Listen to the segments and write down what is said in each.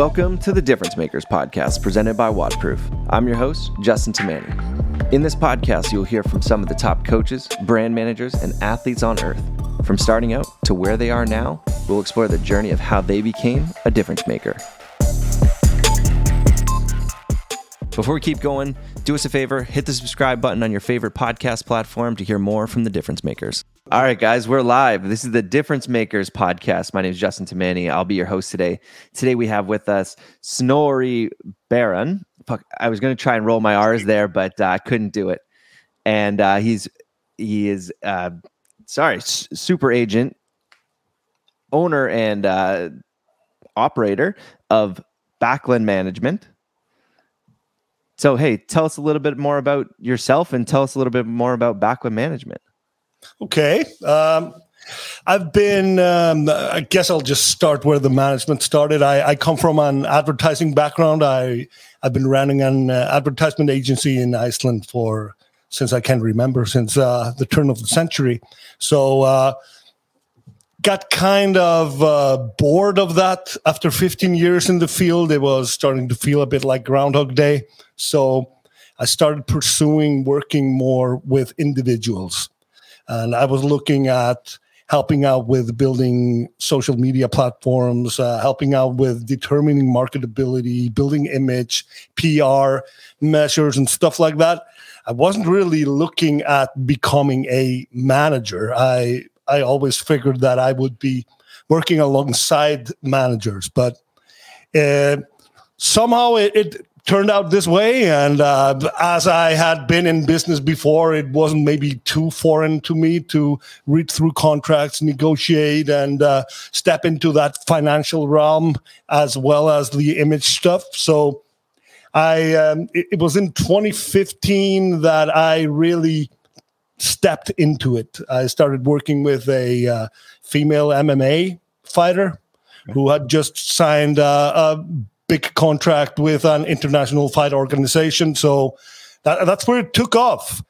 Welcome to the Difference Makers podcast presented by WODProof. I'm your host, Justin Tamani. In this podcast, you'll hear from some of the top coaches, brand managers, and athletes on earth. From starting out to where they are now, we'll explore the journey of how they became a difference maker. Before we keep going, do us a favor hit the subscribe button on your favorite podcast platform to hear more from the difference makers. All right, guys, we're live. This is the Difference Makers podcast. My name is Justin Tamani. I'll be your host today. Today we have with us Snorri Baron. I was going to try and roll my R's there, but uh, I couldn't do it. And uh, he's he is uh, sorry, s- super agent, owner, and uh, operator of Bakland Management. So, hey, tell us a little bit more about yourself and tell us a little bit more about Bakland Management. Okay. Um, I've been, um, I guess I'll just start where the management started. I, I come from an advertising background. I, I've been running an uh, advertisement agency in Iceland for since I can remember, since uh, the turn of the century. So, uh, got kind of uh, bored of that after 15 years in the field. It was starting to feel a bit like Groundhog Day. So, I started pursuing working more with individuals. And I was looking at helping out with building social media platforms, uh, helping out with determining marketability, building image, PR measures, and stuff like that. I wasn't really looking at becoming a manager. I I always figured that I would be working alongside managers, but uh, somehow it, it turned out this way. And uh, as I had been in business before, it wasn't maybe too foreign to me to read through contracts, negotiate, and uh, step into that financial realm as well as the image stuff. So I um, it, it was in 2015 that I really stepped into it. I started working with a uh, female MMA fighter who had just signed uh, a big contract with an international fight organization. So that, that's where it took off.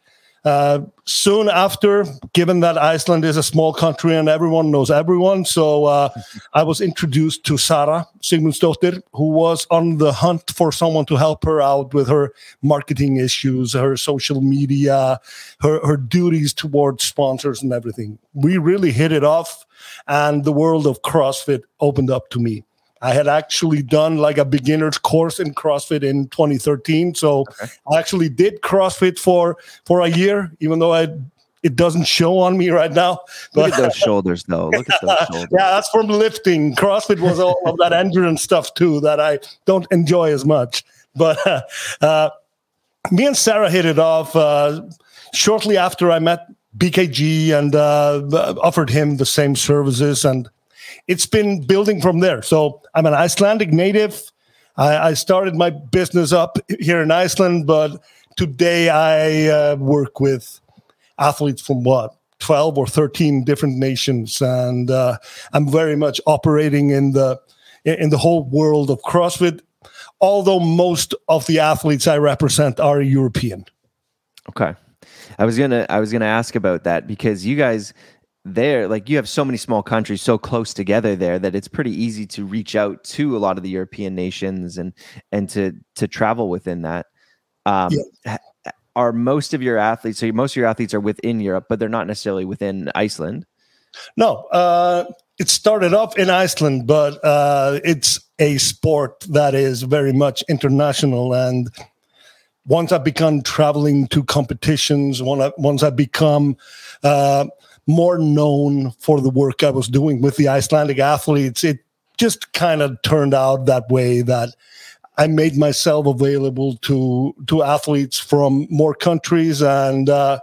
Uh, soon after, given that Iceland is a small country and everyone knows everyone, so uh, I was introduced to Sara Sigmundsdóttir, who was on the hunt for someone to help her out with her marketing issues, her social media, her, her duties towards sponsors and everything. We really hit it off, and the world of CrossFit opened up to me. I had actually done like a beginner's course in CrossFit in 2013. So okay. I actually did CrossFit for for a year, even though I it doesn't show on me right now. But, Look at those shoulders, though. Look at those shoulders. yeah, that's from lifting. CrossFit was all of that endurance stuff too that I don't enjoy as much. But uh, uh, me and Sara hit it off uh, shortly after I met BKG and uh, offered him the same services and it's been building from there. So I'm an Icelandic native. I, I started my business up here in Iceland, but today I uh, work with athletes from what 12 or 13 different nations and uh, i'm very much operating in the in the whole world of crossfit although most of the athletes i represent are european okay i was gonna i was gonna ask about that because you guys there like you have so many small countries so close together there that it's pretty easy to reach out to a lot of the european nations and and to to travel within that um yeah. are most of your athletes so most of your athletes are within europe but they're not necessarily within iceland no uh it started off in iceland but uh it's a sport that is very much international and once I've begun traveling to competitions once i've become uh more known for the work I was doing with the Icelandic athletes, it just kind of turned out that way that I made myself available to to athletes from more countries, and uh,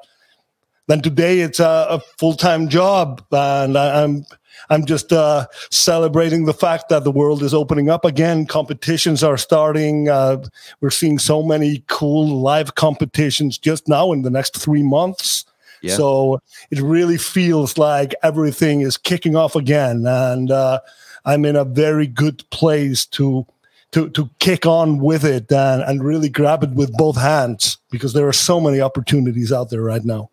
then today it's a, a full time job, and I, am I'm just uh, celebrating the fact that the world is opening up again. Competitions are starting. Uh, we're seeing so many cool live competitions just now in the next three months. Yeah. So it really feels like everything is kicking off again, and uh, I'm in a very good place to to to kick on with it and, and really grab it with both hands because there are so many opportunities out there right now.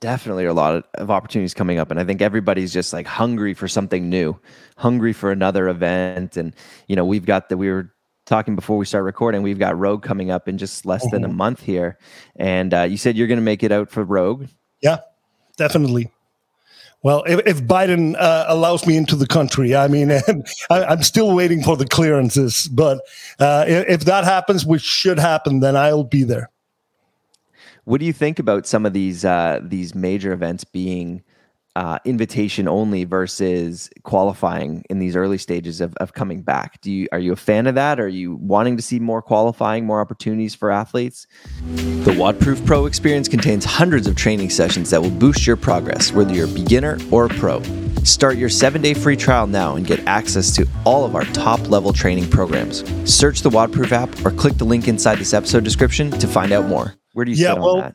definitely a lot of, opportunities coming up and i think everybody's just like hungry for something new hungry for another event and you know we've got the we were talking before we start recording we've got rogue coming up in just less mm-hmm. than a mm-hmm. month here and uh, you said you're going to make it out for rogue yeah definitely well, if, if Biden uh, allows me into the country, I mean, I, am still waiting for the clearances. But uh, if, if that happens, which should happen, then I'll be there. What do you think about some of these uh, these major events being uh, invitation only versus qualifying in these early stages of, of coming back? Do you are you a fan of that? Are you wanting to see more qualifying, more opportunities for athletes? The WODProof Pro experience contains hundreds of training sessions that will boost your progress, whether you're a beginner or a pro. Start your seven day free trial now and get access to all of our top level training programs. Search the WODProof app or click the link inside this episode description to find out more. Where do you yeah, well, that?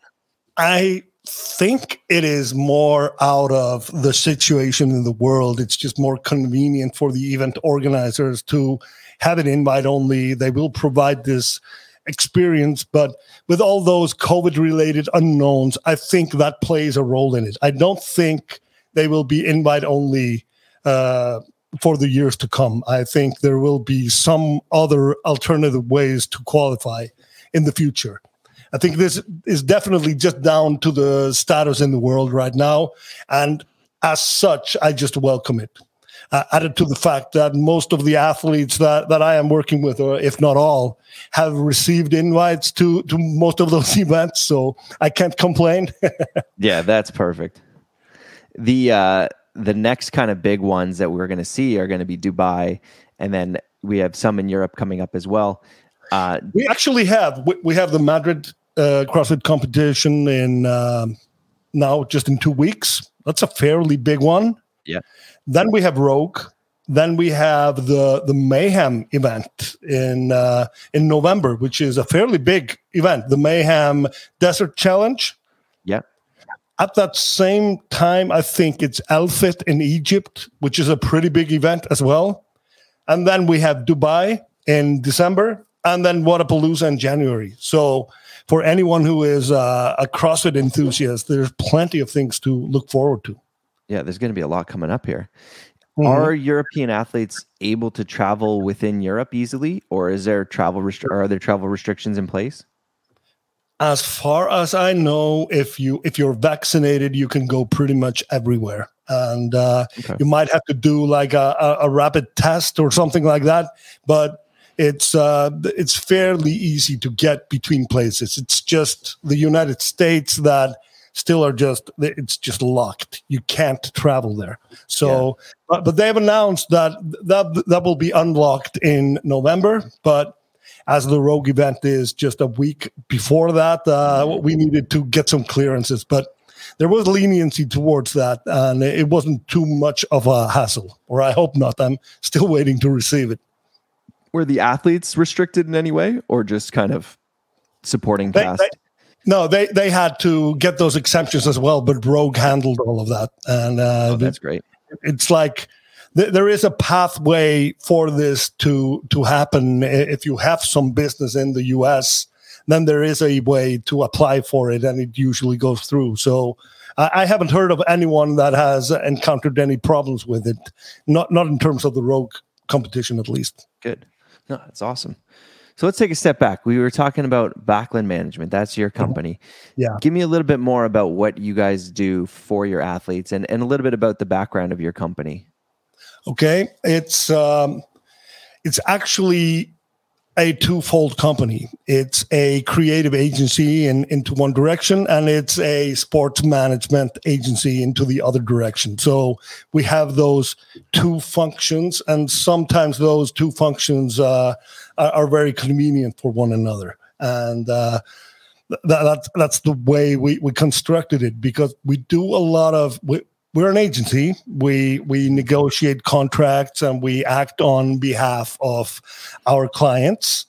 I think it is more out of the situation in the world. It's just more convenient for the event organizers to have it invite only. They will provide this experience, but with all those COVID related unknowns, I think that plays a role in it. I don't think they will be invite only uh, for the years to come. I think there will be some other alternative ways to qualify in the future. I think this is definitely just down to the status in the world right now. And as such, I just welcome it. Uh, added to the fact that most of the athletes that, that I am working with, or if not all, have received invites to, to most of those events. So I can't complain. yeah, that's perfect. The, uh, the next kind of big ones that we're going to see are going to be Dubai. And then we have some in Europe coming up as well. Uh, we actually have we, we have the Madrid uh, CrossFit competition in uh, now just in two weeks. That's a fairly big one. Yeah. Then we have Rogue. Then we have the the Mayhem event in uh, in November, which is a fairly big event, the Mayhem Desert Challenge. Yeah. At that same time, I think it's Elfit in Egypt, which is a pretty big event as well. And then we have Dubai in December, and then Wodapalooza in January. So for anyone who is uh, a CrossFit enthusiast, there's plenty of things to look forward to. Yeah, there's going to be a lot coming up here. Mm-hmm. Are European athletes able to travel within Europe easily, or is there travel restri- are there travel restrictions in place? As far as I know, if you if you're vaccinated, you can go pretty much everywhere, and uh, okay. you might have to do like a, a, a rapid test or something like that. But it's uh, it's fairly easy to get between places. It's just the United States that still are just it's just locked. You can't travel there. So, yeah. but, but they've announced that that that will be unlocked in November. But as the Rogue event is just a week before that, uh, we needed to get some clearances, but. There was leniency towards that, and it wasn't too much of a hassle, or I hope not. I'm still waiting to receive it were the athletes restricted in any way or just kind of supporting they, cast? They, no, they they had to get those exemptions as well, but Rogue handled all of that, and uh, oh, that's great. It's like th- there is a pathway for this to to happen. If you have some business in the U.S., then there is a way to apply for it, and it usually goes through. So. I haven't heard of anyone that has encountered any problems with it, not not in terms of the rogue competition, at least. Good. No, that's awesome. So let's take a step back. We were talking about Bakland Management. That's your mm-hmm. company. Yeah. Give me a little bit more about what you guys do for your athletes and, and a little bit about the background of your company. Okay. It's um it's actually a twofold company. It's a creative agency in, into one direction, and it's a sports management agency into the other direction. So we have those two functions, and sometimes those two functions uh, are, are, very convenient for one another. And uh, that, that's that's the way we, we constructed it because we do a lot of we, we're an agency. We we negotiate contracts and we act on behalf of our clients.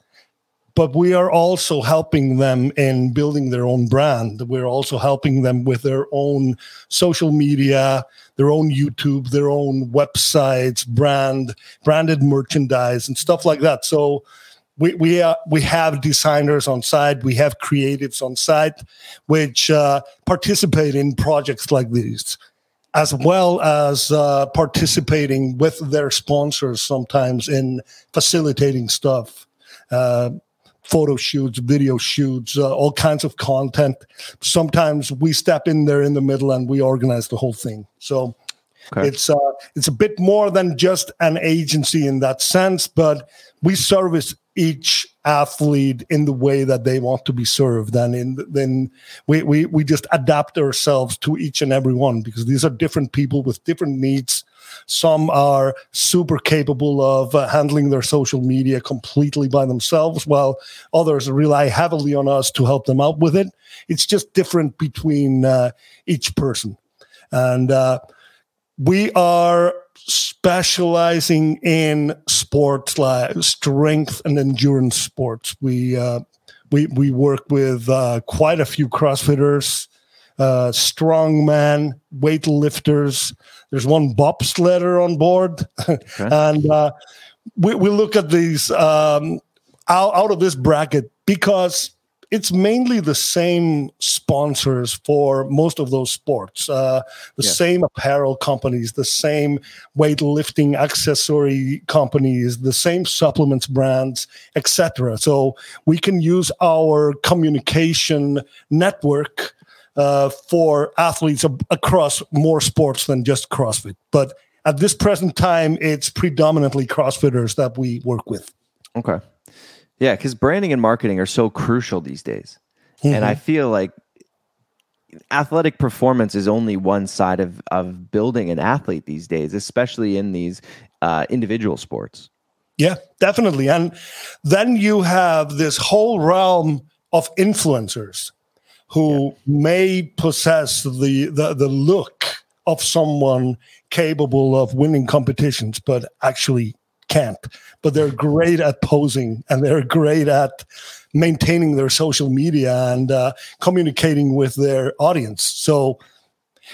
But we are also helping them in building their own brand. We're also helping them with their own social media, their own YouTube, their own websites, brand, branded merchandise, and stuff like that. So we we uh, we have designers on site, we have creatives on site, which uh, participate in projects like these, as well as uh, participating with their sponsors sometimes in facilitating stuff. Uh, photo shoots, video shoots, uh, all kinds of content. Sometimes we step in there in the middle and we organize the whole thing. So okay. it's uh, it's a bit more than just an agency in that sense, but we service each athlete in the way that they want to be served and in then we, we we just adapt ourselves to each and every one because these are different people with different needs some are super capable of uh, handling their social media completely by themselves, while others rely heavily on us to help them out with it. It's just different between uh, each person. And uh, we are specializing in sports like strength and endurance sports. We uh, we we work with uh, quite a few CrossFitters, uh, strongman, weightlifters, there's one bobsledder on board, okay. and uh, we, we look at these um, out, out of this bracket because it's mainly the same sponsors for most of those sports uh, the same apparel companies the same weightlifting accessory companies the same supplements brands etc so we can use our communication network uh, for athletes ab- across more sports than just CrossFit. But at this present time, it's predominantly CrossFitters that we work with. Okay. Yeah, because branding and marketing are so crucial these days. Mm-hmm. And I feel like athletic performance is only one side of, of building an athlete these days, especially in these uh, individual sports. Yeah, definitely. And then you have this whole realm of influencers who yeah. may possess the, the the look of someone capable of winning competitions, but actually can't. But they're great at posing and they're great at maintaining their social media and uh, communicating with their audience. So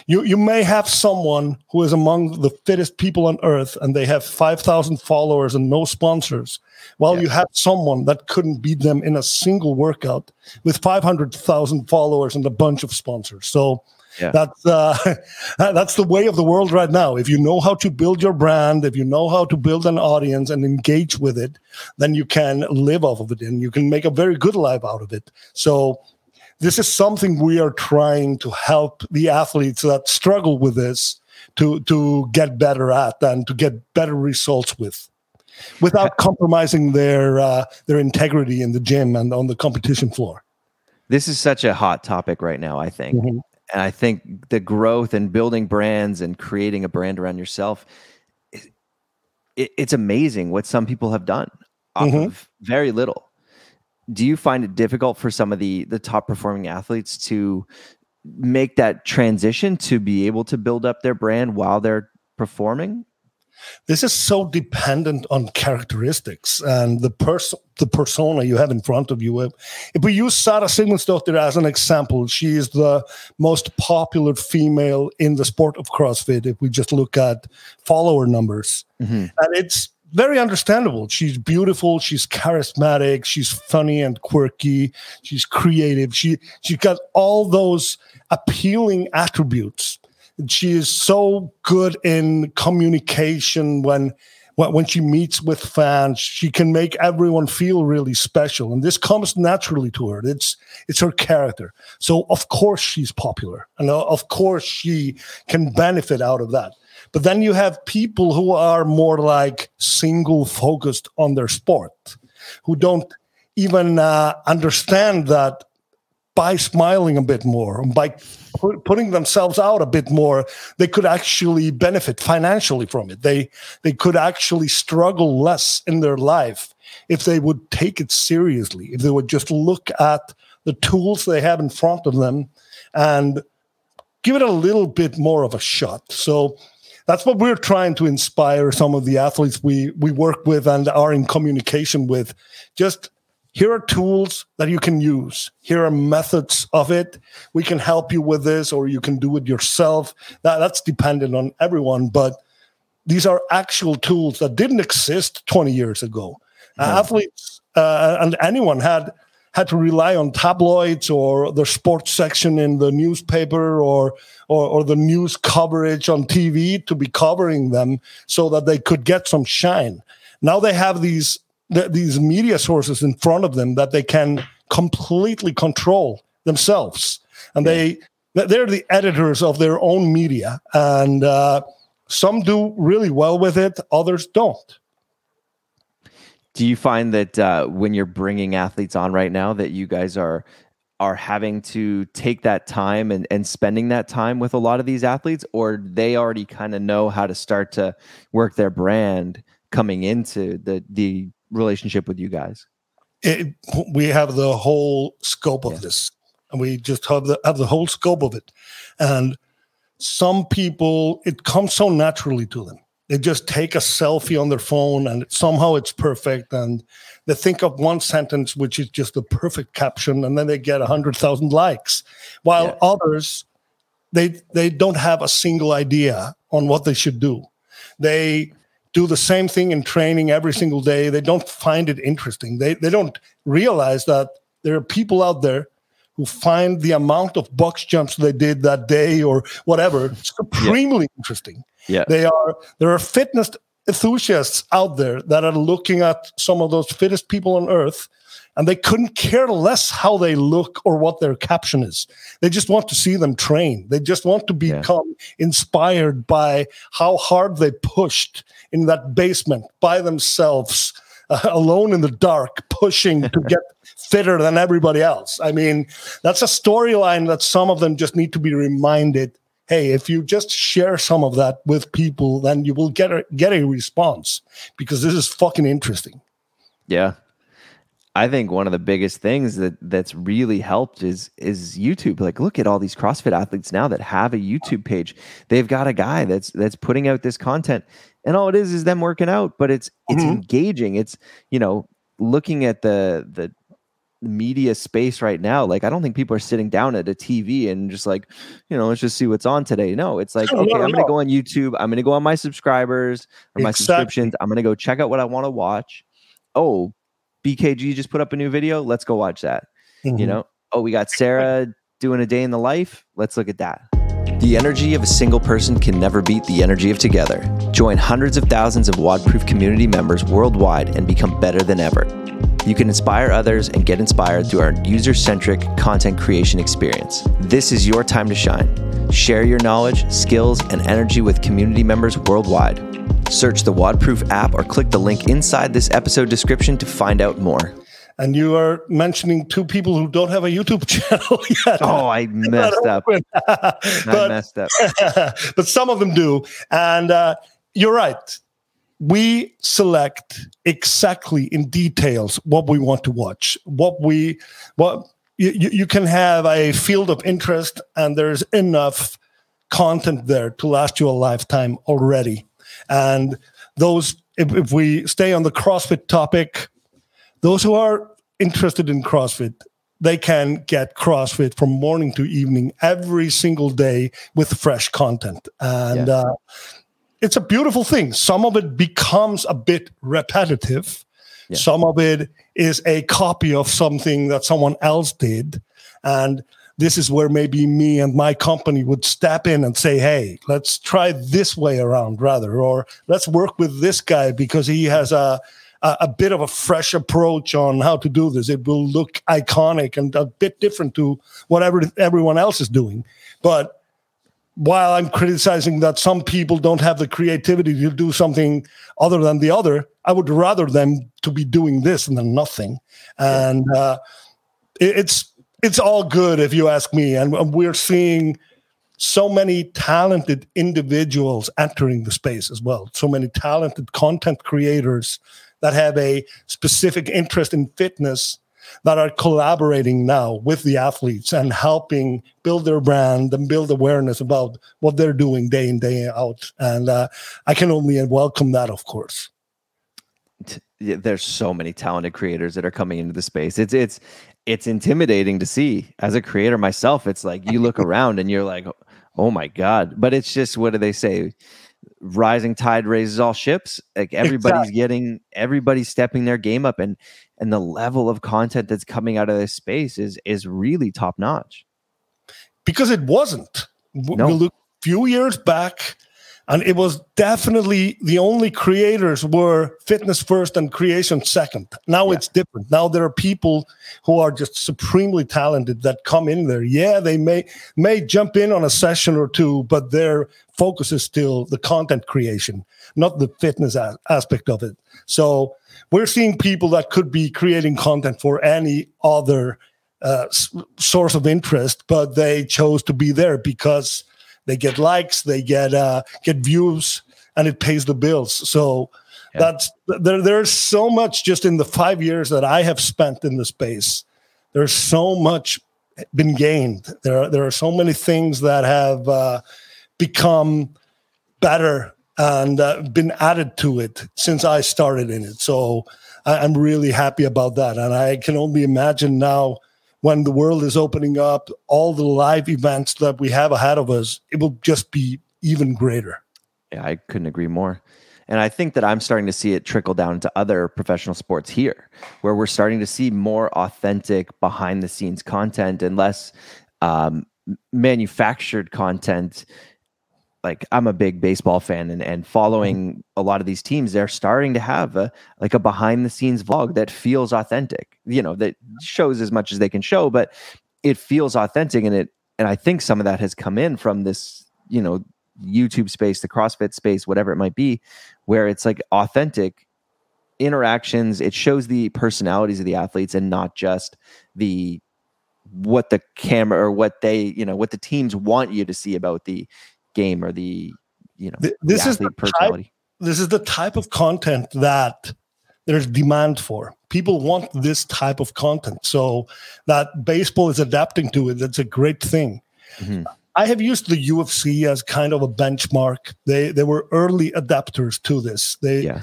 you you may have someone who is among the fittest people on earth and they have 5000 followers and no sponsors while yeah. you have someone that couldn't beat them in a single workout with 500,000 followers and a bunch of sponsors so yeah. that's uh, that's the way of the world right now. If you know how to build your brand, if you know how to build an audience and engage with it, then you can live off of it and you can make a very good life out of it. So this is something we are trying to help the athletes that struggle with this to to get better at and to get better results with without compromising their uh, their integrity in the gym and on the competition floor this is such a hot topic right now i think mm-hmm. And i think the growth and building brands and creating a brand around yourself it, it's amazing what some people have done off mm-hmm. of very little do you find it difficult for some of the the top performing athletes to make that transition to be able to build up their brand while they're performing this is so dependent on characteristics and the person the persona you have in front of you if we use Sara Sigmundsdottir as an example she is the most popular female in the sport of crossfit if we just look at follower numbers mm-hmm. and it's very understandable. She's beautiful. She's charismatic. She's funny and quirky. She's creative. She she's got all those appealing attributes. She is so good in communication when when she meets with fans. She can make everyone feel really special and this comes naturally to her. It's it's her character. So of course she's popular and uh, of course she can benefit out of that. But then you have people who are more like single focused on their sport, who don't even uh, understand that by smiling a bit more, by pu- putting themselves out a bit more, they could actually benefit financially from it. They they could actually struggle less in their life if they would take it seriously. If they would just look at the tools they have in front of them and give it a little bit more of a shot. So that's what we're trying to inspire some of the athletes we we work with and are in communication with. Just here are tools that you can use. Here are methods of it. We can help you with this, or you can do it yourself. That, that's dependent on everyone, but these are actual tools that didn't exist 20 years ago. Mm-hmm. Athletes uh, and anyone had had to rely on tabloids or the sports section in the newspaper or, or, or the news coverage on TV to be covering them so that they could get some shine. Now they have these th- these media sources in front of them that they can completely control themselves, and they they're the editors of their own media, and uh, some do really well with it, others don't. Do you find that uh, when you're bringing athletes on right now, that you guys are are having to take that time and, and spending that time with a lot of these athletes, or they already kind of know how to start to work their brand coming into the the relationship with you guys? It, we have the whole scope of yeah. this, and we just have the have the whole scope of it, and some people it comes so naturally to them they just take a selfie on their phone and somehow it's perfect and they think of one sentence which is just the perfect caption and then they get 100,000 likes while yeah. others they they don't have a single idea on what they should do they do the same thing in training every single day they don't find it interesting they they don't realize that there are people out there who find the amount of box jumps they did that day or whatever supremely yeah. interesting yeah. They are there are fitness enthusiasts out there that are looking at some of those fittest people on earth and they couldn't care less how they look or what their caption is. They just want to see them train. They just want to become yeah. inspired by how hard they pushed in that basement by themselves, uh, alone in the dark, pushing to get fitter than everybody else. I mean, that's a storyline that some of them just need to be reminded hey, if you just share some of that with people, then you will get a, get a response because this is fucking interesting. Yeah. I think one of the biggest things that that's really helped is is YouTube. Like, look at all these CrossFit athletes now that have a YouTube page. They've got a guy that's that's putting out this content, and all it is is them working out. But it's it's mm-hmm. engaging. It's you know looking at the the media space right now like i don't think people are sitting down at a tv and just like you know let's just see what's on today no it's like okay i'm gonna go on youtube i'm gonna go on my subscribers or my exactly. subscriptions i'm gonna go check out what i want to watch oh bkg just put up a new video let's go watch that mm-hmm. you know oh we got sarah doing a day in the life let's look at that the energy of a single person can never beat the energy of together. Join hundreds of thousands of WODproof community members worldwide and become better than ever. You can inspire others and get inspired through our user centric content creation experience. This is your time to shine. Share your knowledge, skills, and energy with community members worldwide. Search the WODproof app or click the link inside this episode description to find out more. And you are mentioning two people who don't have a YouTube channel yet. Oh, I messed up. but, I messed up. but some of them do. And uh, you're right we select exactly in details what we want to watch what we what you, you can have a field of interest and there's enough content there to last you a lifetime already and those if, if we stay on the crossfit topic those who are interested in crossfit they can get CrossFit from morning to evening every single day with fresh content. And yeah. uh, it's a beautiful thing. Some of it becomes a bit repetitive. Yeah. Some of it is a copy of something that someone else did. And this is where maybe me and my company would step in and say, hey, let's try this way around rather, or let's work with this guy because he has a, a, a bit of a fresh approach on how to do this. It will look iconic and a bit different to whatever everyone else is doing. But while I'm criticizing that some people don't have the creativity to do something other than the other, I would rather them to be doing this than nothing. And uh, it's it's all good if you ask me. And we're seeing so many talented individuals entering the space as well. So many talented content creators that have a specific interest in fitness that are collaborating now with the athletes and helping build their brand and build awareness about what they're doing day in day out. And uh, i can only welcome that of course. There's so many talented creators that are coming into the space. It's it's it's intimidating to see. As a creator myself it's like you look around and you're like oh my god. But it's just what do they say? Rising tide raises all ships. Like everybody's exactly. getting everybody's stepping their game up. And and the level of content that's coming out of this space is is really top notch. Because it wasn't. No. We look a few years back and it was definitely the only creators were fitness first and creation second now yeah. it's different now there are people who are just supremely talented that come in there yeah they may may jump in on a session or two but their focus is still the content creation not the fitness a- aspect of it so we're seeing people that could be creating content for any other uh, s- source of interest but they chose to be there because they get likes, they get uh, get views, and it pays the bills. So yeah. that's there. There's so much just in the five years that I have spent in the space. There's so much been gained. There are, there are so many things that have uh, become better and uh, been added to it since I started in it. So I, I'm really happy about that, and I can only imagine now when the world is opening up, all the live events that we have ahead of us, it will just be even greater. Yeah, I couldn't agree more. And I think that I'm starting to see it trickle down into other professional sports here, where we're starting to see more authentic behind the scenes content and less um, manufactured content like I'm a big baseball fan and, and following mm-hmm. a lot of these teams, they're starting to have a like a behind the scenes vlog that feels authentic, you know, that shows as much as they can show, but it feels authentic and it and I think some of that has come in from this, you know, YouTube space, the CrossFit space, whatever it might be, where it's like authentic interactions. It shows the personalities of the athletes and not just the what the camera or what they, you know, what the teams want you to see about the game or the you know this the is the personality. Type, this is the type of content that there's demand for. People want this type of content, so that baseball is adapting to it. That's a great thing. Mm-hmm. I have used the UFC as kind of a benchmark. They they were early adapters to this. They yeah.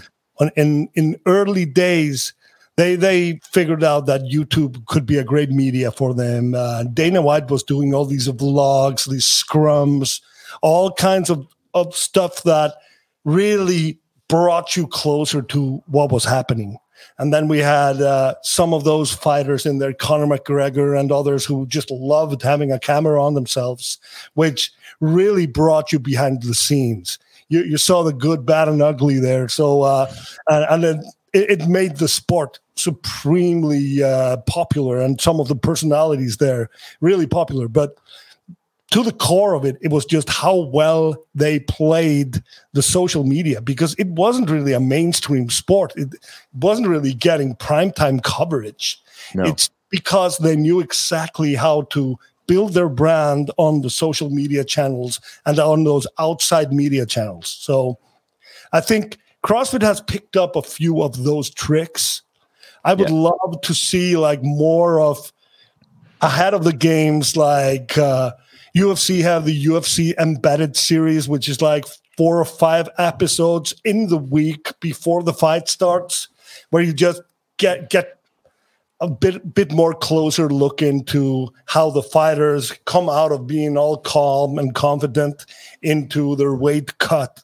in in early days they they figured out that YouTube could be a great media for them. Uh, Dana White was doing all these vlogs, these scrums, all kinds of, of stuff that really brought you closer to what was happening. And then we had uh, some of those fighters in there, Conor McGregor and others who just loved having a camera on themselves, which really brought you behind the scenes. You, you saw the good, bad, and ugly there. So, uh, and, and then it, it, made the sport supremely uh, popular, and some of the personalities there really popular. But to the core of it, it was just how well they played the social media because it wasn't really a mainstream sport. It wasn't really getting primetime coverage. No. It's because they knew exactly how to build their brand on the social media channels and on those outside media channels. So I think CrossFit has picked up a few of those tricks. I would yeah. love to see like more of ahead of the games, like, uh, UFC have the UFC embedded series, which is like four or five episodes in the week before the fight starts, where you just get get a bit bit more closer look into how the fighters come out of being all calm and confident into their weight cut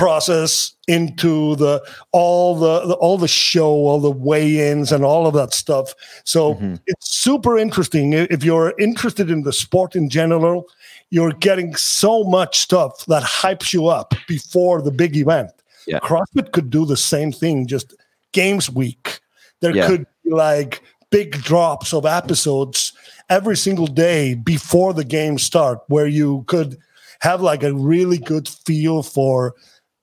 process into the all the, the, all the show all the weigh-ins and all of that stuff so mm-hmm. it's super interesting if you're interested in the sport in general you're getting so much stuff that hypes you up before the big event yeah. crossfit could do the same thing just games week there yeah. could be like big drops of episodes every single day before the games start where you could have like a really good feel for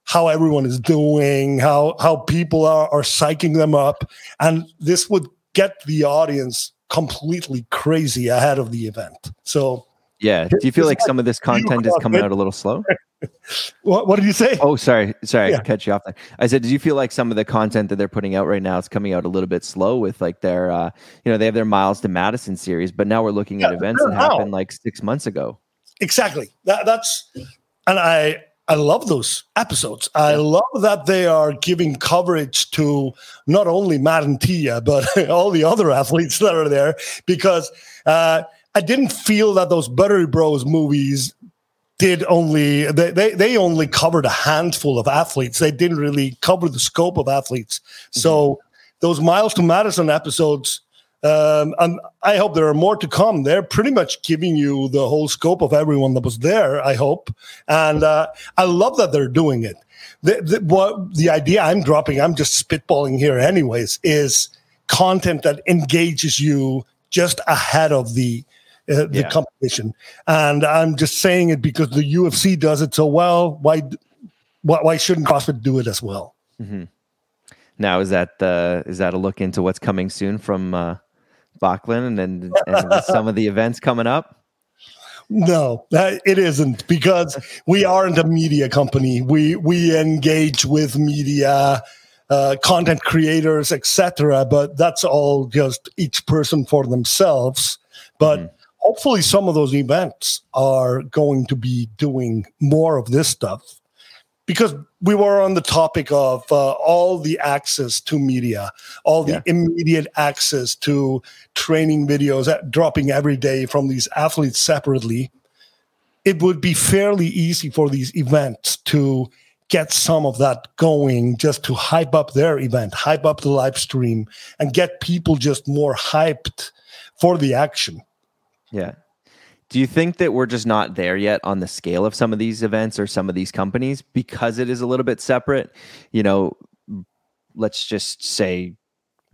how everyone is doing, how how people are are psyching them up, and this would get the audience completely crazy ahead of the event. So yeah, do you feel like some of this content is coming out a little slow? what, what did you say? Oh, sorry, sorry, yeah. I cut you off there. I said, did you feel like some of the content that they're putting out right now is coming out a little bit slow with like their, uh, you know, they have their Miles to Madison series, but now we're looking yeah, at events that happened like six months ago. Exactly. That, that's, and I I love those episodes. I love that they are giving coverage to not only Matt and Tia, but all the other athletes that are there because uh, I didn't feel that those Buttery Bros movies did only they, they they only covered a handful of athletes. They didn't really cover the scope of athletes. Mm-hmm. So those Miles to Madison episodes, um, and I hope there are more to come. They're pretty much giving you the whole scope of everyone that was there. I hope, and uh, I love that they're doing it. The, the, what the idea I'm dropping, I'm just spitballing here, anyways, is content that engages you just ahead of the uh, the yeah. competition. And I'm just saying it because the UFC does it so well. Why why, why shouldn't CrossFit do it as well? Mm-hmm. Now is that uh, is that a look into what's coming soon from uh, Bakland and, and some of the events coming up? No, it isn't because we aren't a media company. We we engage with media, uh, content creators, etc. But that's all just each person for themselves. But mm-hmm hopefully some of those events are going to be doing more of this stuff because we were on the topic of uh, all the access to media, all the yeah. immediate access to training videos dropping every day from these athletes separately. It would be fairly easy for these events to get some of that going just to hype up their event, hype up the live stream, and get people just more hyped for the action. Yeah. Do you think that we're just not there yet on the scale of some of these events or some of these companies because it is a little bit separate? You know, let's just say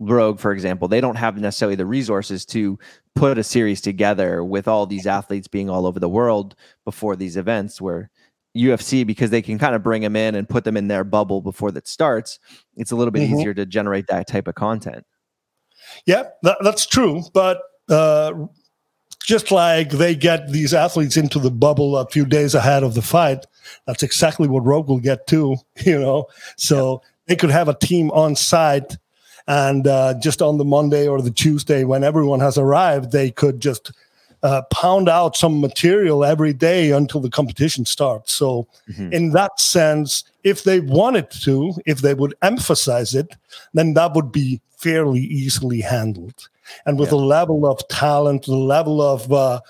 Rogue, for example, they don't have necessarily the resources to put a series together with all these athletes being all over the world before these events where UFC because they can kind of bring them in and put them in their bubble before that starts. It's a little bit mm-hmm. easier to generate that type of content. Yeah, that, that's true. But uh, just like they get these athletes into the bubble a few days ahead of the fight, that's exactly what Rogue will get too, you know. So yeah. they could have a team on site and uh, just on the Monday or the Tuesday when everyone has arrived, they could just uh, pound out some material every day until the competition starts. So, mm-hmm. in that sense, if they wanted to, if they would emphasize it, then that would be fairly easily handled and with yeah. the level of talent, the level of uh,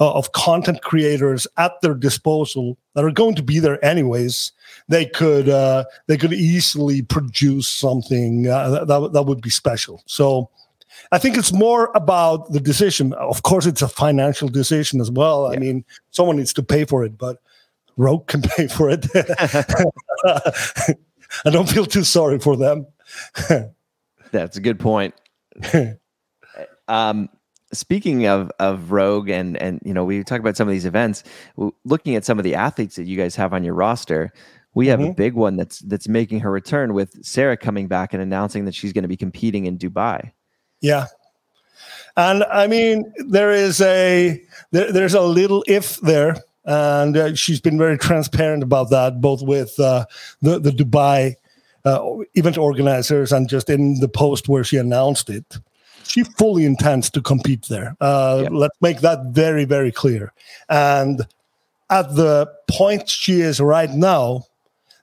uh, of content creators at their disposal that are going to be there anyways, they could uh, they could easily produce something uh, that that would be special. So. I think it's more about the decision. Of course, it's a financial decision as well. Yeah. I mean, someone needs to pay for it, but Rogue can pay for it. I don't feel too sorry for them. That's a good point. Um, speaking of of Rogue and and you know we talk about some of these events. Looking at some of the athletes that you guys have on your roster, we have mm-hmm. a big one that's that's making her return with Sara coming back and announcing that she's going to be competing in Dubai. Yeah, and I mean there is a there, there's a little if there, and uh, she's been very transparent about that, both with uh, the the Dubai uh, event organizers and just in the post where she announced it she fully intends to compete there. Uh, yep. Let's make that very, very clear. And at the point she is right now,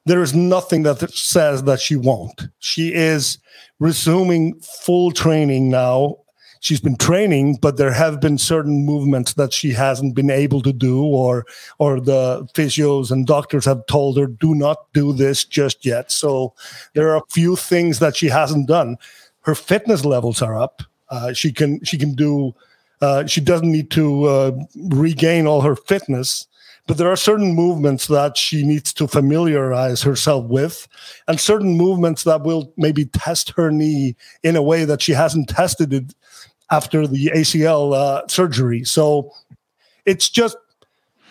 there is nothing that says that she won't. She is resuming full training now. She's been training, but there have been certain movements that she hasn't been able to do, or or the physios and doctors have told her do not do this just yet. So there are a few things that she hasn't done. Her fitness levels are up. Uh, she can she can do. Uh, she doesn't need to uh, regain all her fitness, but there are certain movements that she needs to familiarize herself with, and certain movements that will maybe test her knee in a way that she hasn't tested it after the ACL uh, surgery. So it's just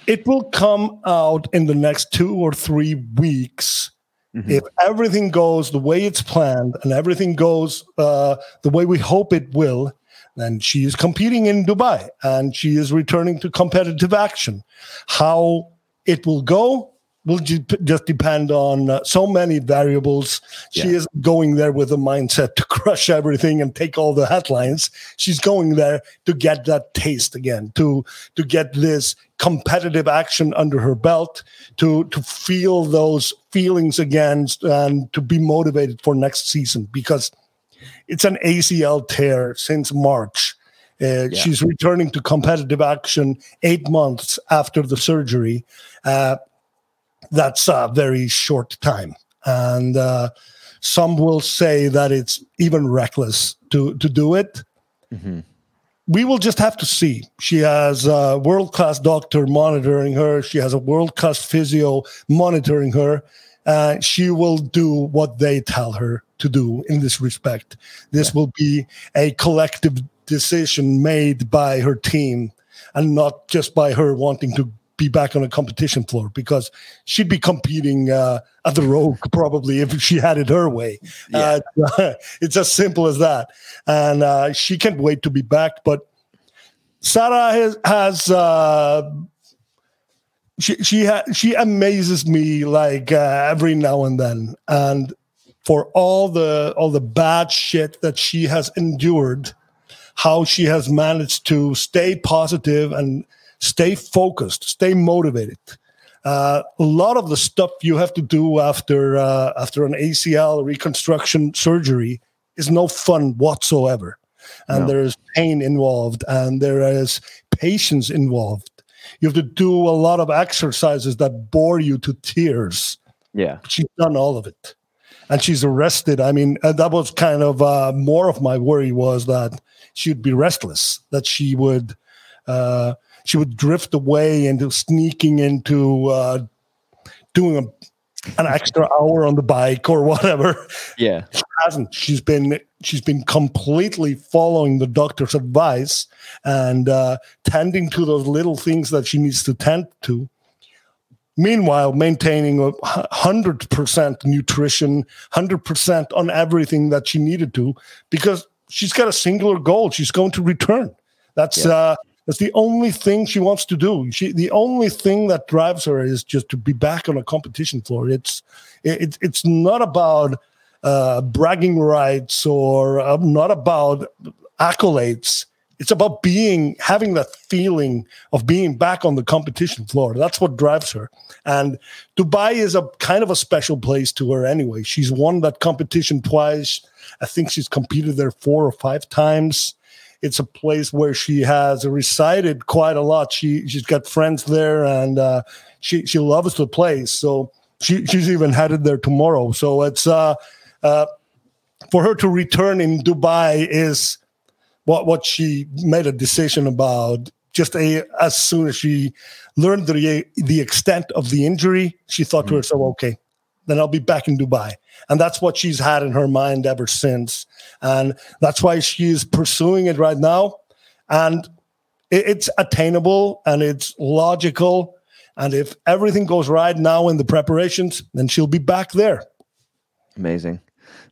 it will come out in the next two or three weeks Mm-hmm. If everything goes the way it's planned and everything goes uh, the way we hope it will, then she is competing in Dubai and she is returning to competitive action. How it will go will just depend on uh, so many variables. Yeah. She isn't going there with a mindset to crush everything and take all the headlines. She's going there to get that taste again, to to get this competitive action under her belt, to to feel those feelings again, and to be motivated for next season because it's an ACL tear since March. Uh, yeah. She's returning to competitive action eight months after the surgery. Uh, that's a very short time. And uh, some will say that it's even reckless to, to do it. Mm-hmm. We will just have to see. She has a world class doctor monitoring her, she has a world class physio monitoring her. Uh, she will do what they tell her to do in this respect. This yeah. will be a collective decision made by her team and not just by her wanting to be back on a competition floor because she'd be competing uh, at the Rogue probably if she had it her way. Yeah. Uh, it's as simple as that. And uh, she can't wait to be back. But Sara has, has uh, she she ha- she amazes me like uh, every now and then. And for all the all the bad shit that she has endured, how she has managed to stay positive and stay focused, stay motivated. Uh, a lot of the stuff you have to do after uh, after an ACL reconstruction surgery is no fun whatsoever, and no. there is pain involved, and there is patience involved. You have to do a lot of exercises that bore you to tears. Yeah, she's done all of it, and she's arrested. I mean, that was kind of uh, more of my worry was that she'd be restless, that she would uh, she would drift away into sneaking into uh, doing a, an extra hour on the bike or whatever. Yeah, she hasn't. She's been she's been completely following the doctor's advice and uh, tending to those little things that she needs to tend to. Meanwhile, maintaining a hundred percent nutrition, hundred percent on everything that she needed to, because she's got a singular goal. She's going to return. That's yeah. uh, that's the only thing she wants to do. She the only thing that drives her is just to be back on a competition floor. It's it, it's not about uh, bragging rights or uh, not about accolades. It's about being having that feeling of being back on the competition floor. That's what drives her. And Dubai is a kind of a special place to her anyway. She's won that competition twice. I think she's competed there four or five times. It's a place where she has resided quite a lot. She she's got friends there, and uh, she she loves the place. So she she's even headed there tomorrow. So it's uh, uh, for her to return in Dubai is what what she made a decision about just a, as soon as she learned the the extent of the injury, she thought mm-hmm. to herself, "Okay, then I'll be back in Dubai. And that's what she's had in her mind ever since. And that's why she's pursuing it right now. And it's attainable and it's logical. And if everything goes right now in the preparations, then she'll be back there. Amazing.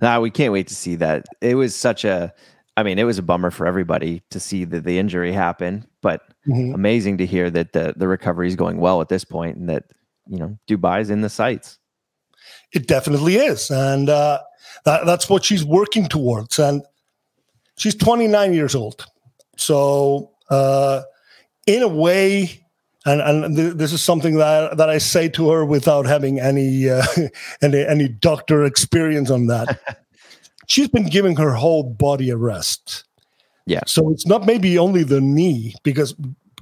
Now we can't wait to see that. It was such a, I mean, it was a bummer for everybody to see that the injury happen, but mm-hmm. amazing to hear that the, the recovery is going well at this point and that, you know, Dubai's in the sights. It definitely is, and uh, that, that's what she's working towards. And she's 29 years old, so uh, in a way, and and th- this is something that that I say to her without having any uh, any any doctor experience on that. she's been giving her whole body a rest. Yeah. So it's not maybe only the knee because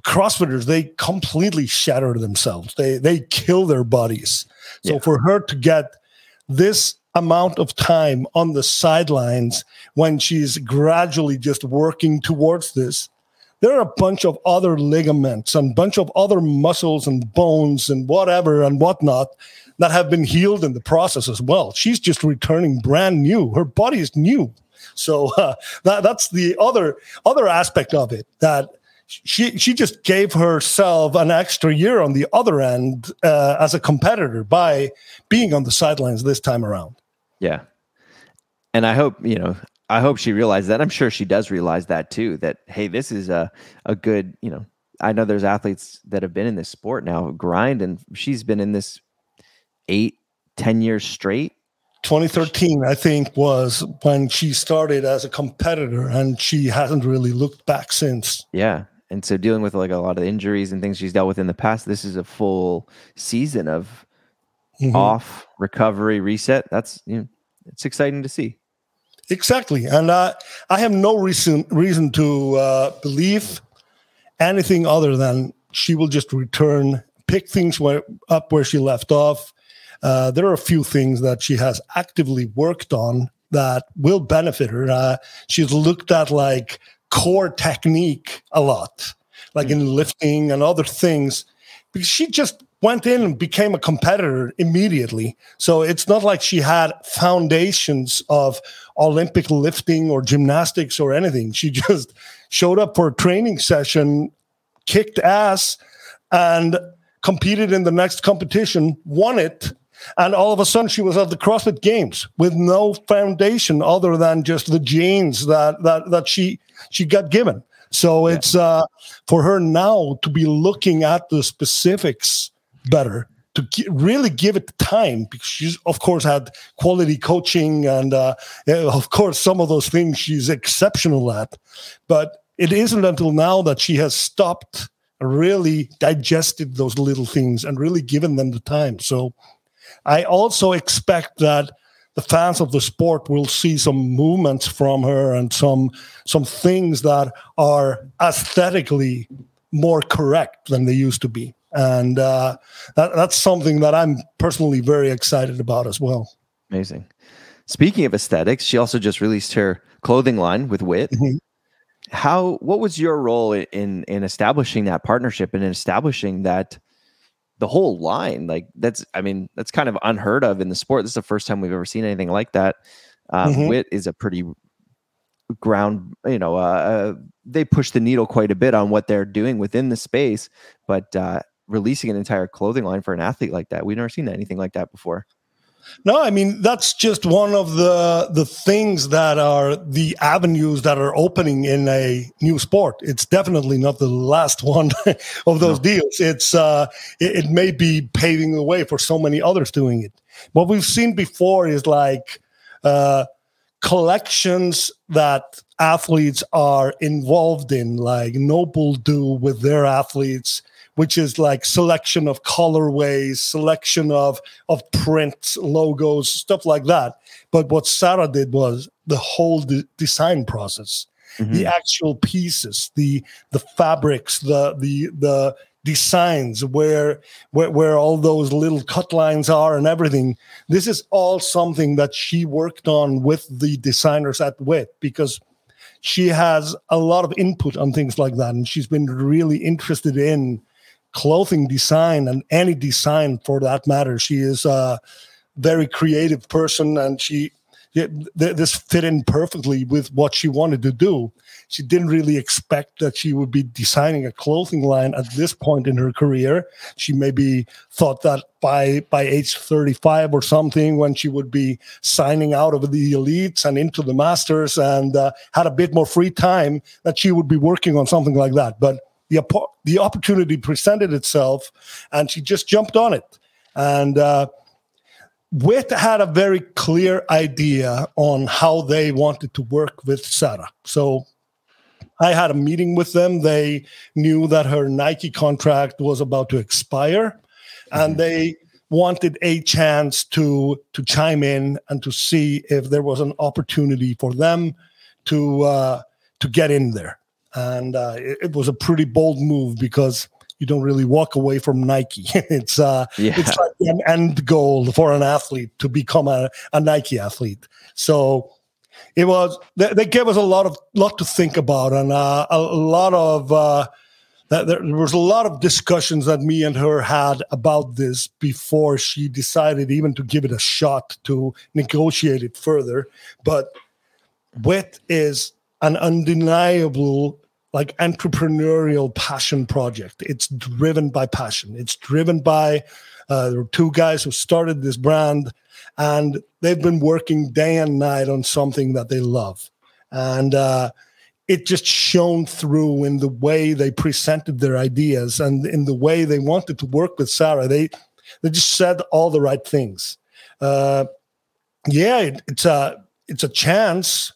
CrossFitters they completely shatter themselves. They they kill their bodies. So yeah. for her to get this amount of time on the sidelines when she's gradually just working towards this, there are a bunch of other ligaments and bunch of other muscles and bones and whatever and whatnot that have been healed in the process as well. She's just returning brand new. Her body is new. So uh, that, that's the other other aspect of it that she she just gave herself an extra year on the other end uh, as a competitor by being on the sidelines this time around. Yeah, and I hope you know. I hope she realized that. I'm sure she does realize that too. That hey, this is a a good you know. I know there's athletes that have been in this sport now, grind, and she's been in this eight, ten years straight. 2013, I think, was when she started as a competitor, and she hasn't really looked back since. Yeah, and so dealing with like a lot of injuries and things she's dealt with in the past, this is a full season of mm-hmm. off recovery reset. That's you know, it's exciting to see. Exactly, and uh, I have no reason reason to uh, believe anything other than she will just return, pick things where, up where she left off. Uh, there are a few things that she has actively worked on that will benefit her. Uh, she's looked at like core technique a lot, like mm-hmm. in lifting and other things, because she just went in and became a competitor immediately. So it's not like she had foundations of Olympic lifting or gymnastics or anything. She just showed up for a training session, kicked ass, and competed in the next competition, won it. And all of a sudden, she was at the CrossFit Games with no foundation other than just the genes that that that she she got given. So it's uh, for her now to be looking at the specifics better to really give it time because she's of course had quality coaching and uh, of course some of those things she's exceptional at. But it isn't until now that she has stopped really digested those little things and really given them the time. So i also expect that the fans of the sport will see some movements from her and some some things that are aesthetically more correct than they used to be and uh, that, that's something that I'm personally very excited about as well. Amazing. Speaking of aesthetics, she also just released her clothing line with Wit. Mm-hmm. How? What was your role in in establishing that partnership and in establishing that the whole line? Like that's, I mean, that's kind of unheard of in the sport. This is the first time we've ever seen anything like that. Um, mm-hmm. Wit is a pretty ground you know uh, uh, they push the needle quite a bit on what they're doing within the space but uh, releasing an entire clothing line for an athlete like that. We've never seen anything like that before. No, I mean that's just one of the the things that are the avenues that are opening in a new sport. It's definitely not the last one of those no. deals. It's uh, it, it, may be paving the way for so many others doing it. What we've seen before is like uh, collections that athletes are involved in, like NOBULL do with their athletes which is like selection of colorways, selection of of prints, logos, stuff like that. But what Sara did was the whole de- design process, mm-hmm. the actual pieces, the the fabrics, the the the designs where, where where all those little cut lines are and everything this is all something that she worked on with the designers at wit because she has a lot of input on things like that and she's been really interested in clothing design and any design for that matter. She is a very creative person and she th- this fit in perfectly with what she wanted to do. She didn't really expect that she would be designing a clothing line at this point in her career. She maybe thought that by by age 35 or something, when she would be signing out of the elites and into the masters and uh, had a bit more free time, that she would be working on something like that. But the the opportunity presented itself, and she just jumped on it. And uh, Wit had a very clear idea on how they wanted to work with Sara. So I had a meeting with them. They knew that her Nike contract was about to expire, and mm-hmm. they wanted a chance to to chime in and to see if there was an opportunity for them to uh, to get in there and uh, it, it, was a pretty bold move because you don't really walk away from Nike. it's uh, yeah. it's like an end goal for an athlete to become a, a Nike athlete. So it was they, they, gave us a lot of lot to think about and uh, a, a, lot of. Uh, there was a lot of discussions that me and her had about this before she decided even to give it a shot to negotiate it further. But Wit is an undeniable like entrepreneurial passion project. It's driven by passion. It's driven by uh, there are two guys who started this brand, and they've been working day and night on something that they love, and uh, it just shone through in the way they presented their ideas and in the way they wanted to work with Sara. They they just said all the right things. Uh, yeah, it, it's a it's a chance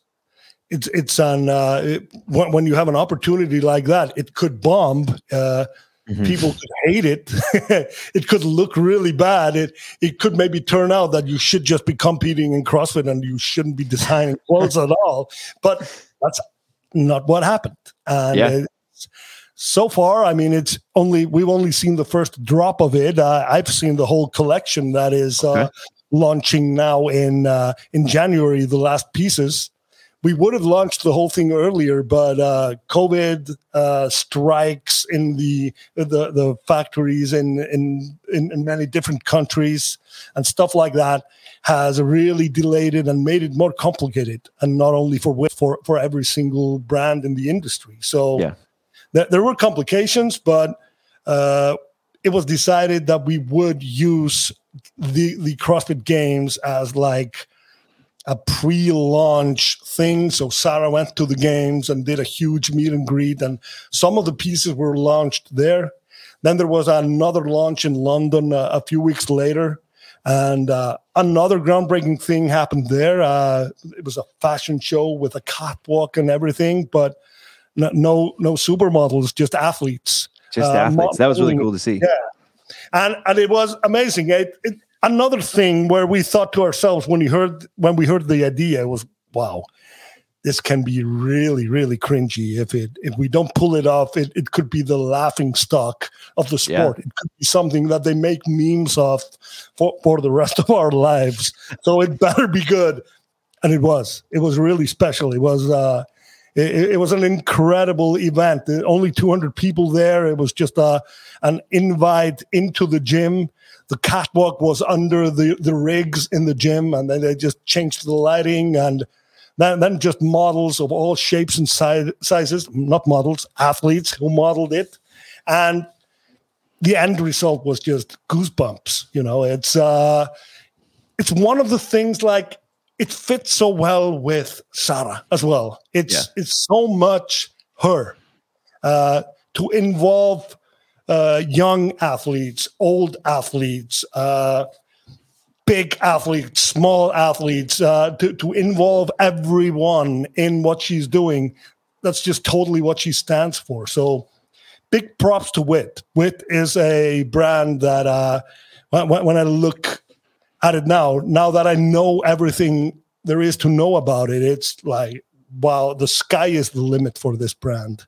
it's it's on uh, it, when, when, you have an opportunity like that, it could bomb. Uh, Mm-hmm. People could hate it. it could look really bad. It it could maybe turn out that you should just be competing in CrossFit and you shouldn't be designing clothes at all. But that's not what happened. And yeah. so far, I mean, it's only we've only seen the first drop of it. Uh, I've seen the whole collection that is uh, okay. uh, launching now in uh, in January. The last pieces we would have launched the whole thing earlier, but uh, COVID uh, strikes in the the, the factories in, in, in in many different countries and stuff like that has really delayed it and made it more complicated, and not only for for for every single brand in the industry. So yeah. th- there were complications, but uh, it was decided that we would use the the CrossFit Games as like a pre-launch thing. So Sara went to the games and did a huge meet and greet, and some of the pieces were launched there. Then there was another launch in London uh, a few weeks later, and uh, another groundbreaking thing happened there. Uh, it was a fashion show with a catwalk and everything, but no no, no supermodels, just athletes. Just uh, athletes. That was really cool to see. Yeah, and and it was amazing. It, it another thing where we thought to ourselves when we heard when we heard the idea was, wow, this can be really, really cringy. If it if we don't pull it off, it, it could be the laughing stock of the sport. Yeah. It could be something that they make memes of for, for the rest of our lives. So it better be good. And it was. It was really special. It was uh it, it was an incredible event. Only 200 people there. It was just a, uh, an invite into the gym the catwalk was under the, the rigs in the gym, and then they just changed the lighting and then, then just models of all shapes and si- sizes, not models, athletes who modeled it. And the end result was just goosebumps. You know, it's uh, it's one of the things like it fits so well with Sara as well. It's yeah. it's so much her uh, to involve uh, young athletes, old athletes, uh, big athletes, small athletes, uh, to, to involve everyone in what she's doing. That's just totally what she stands for. So, big props to Wit. Wit is a brand that uh, when, when I look at it now, now that I know everything there is to know about it, it's like, wow, the sky is the limit for this brand.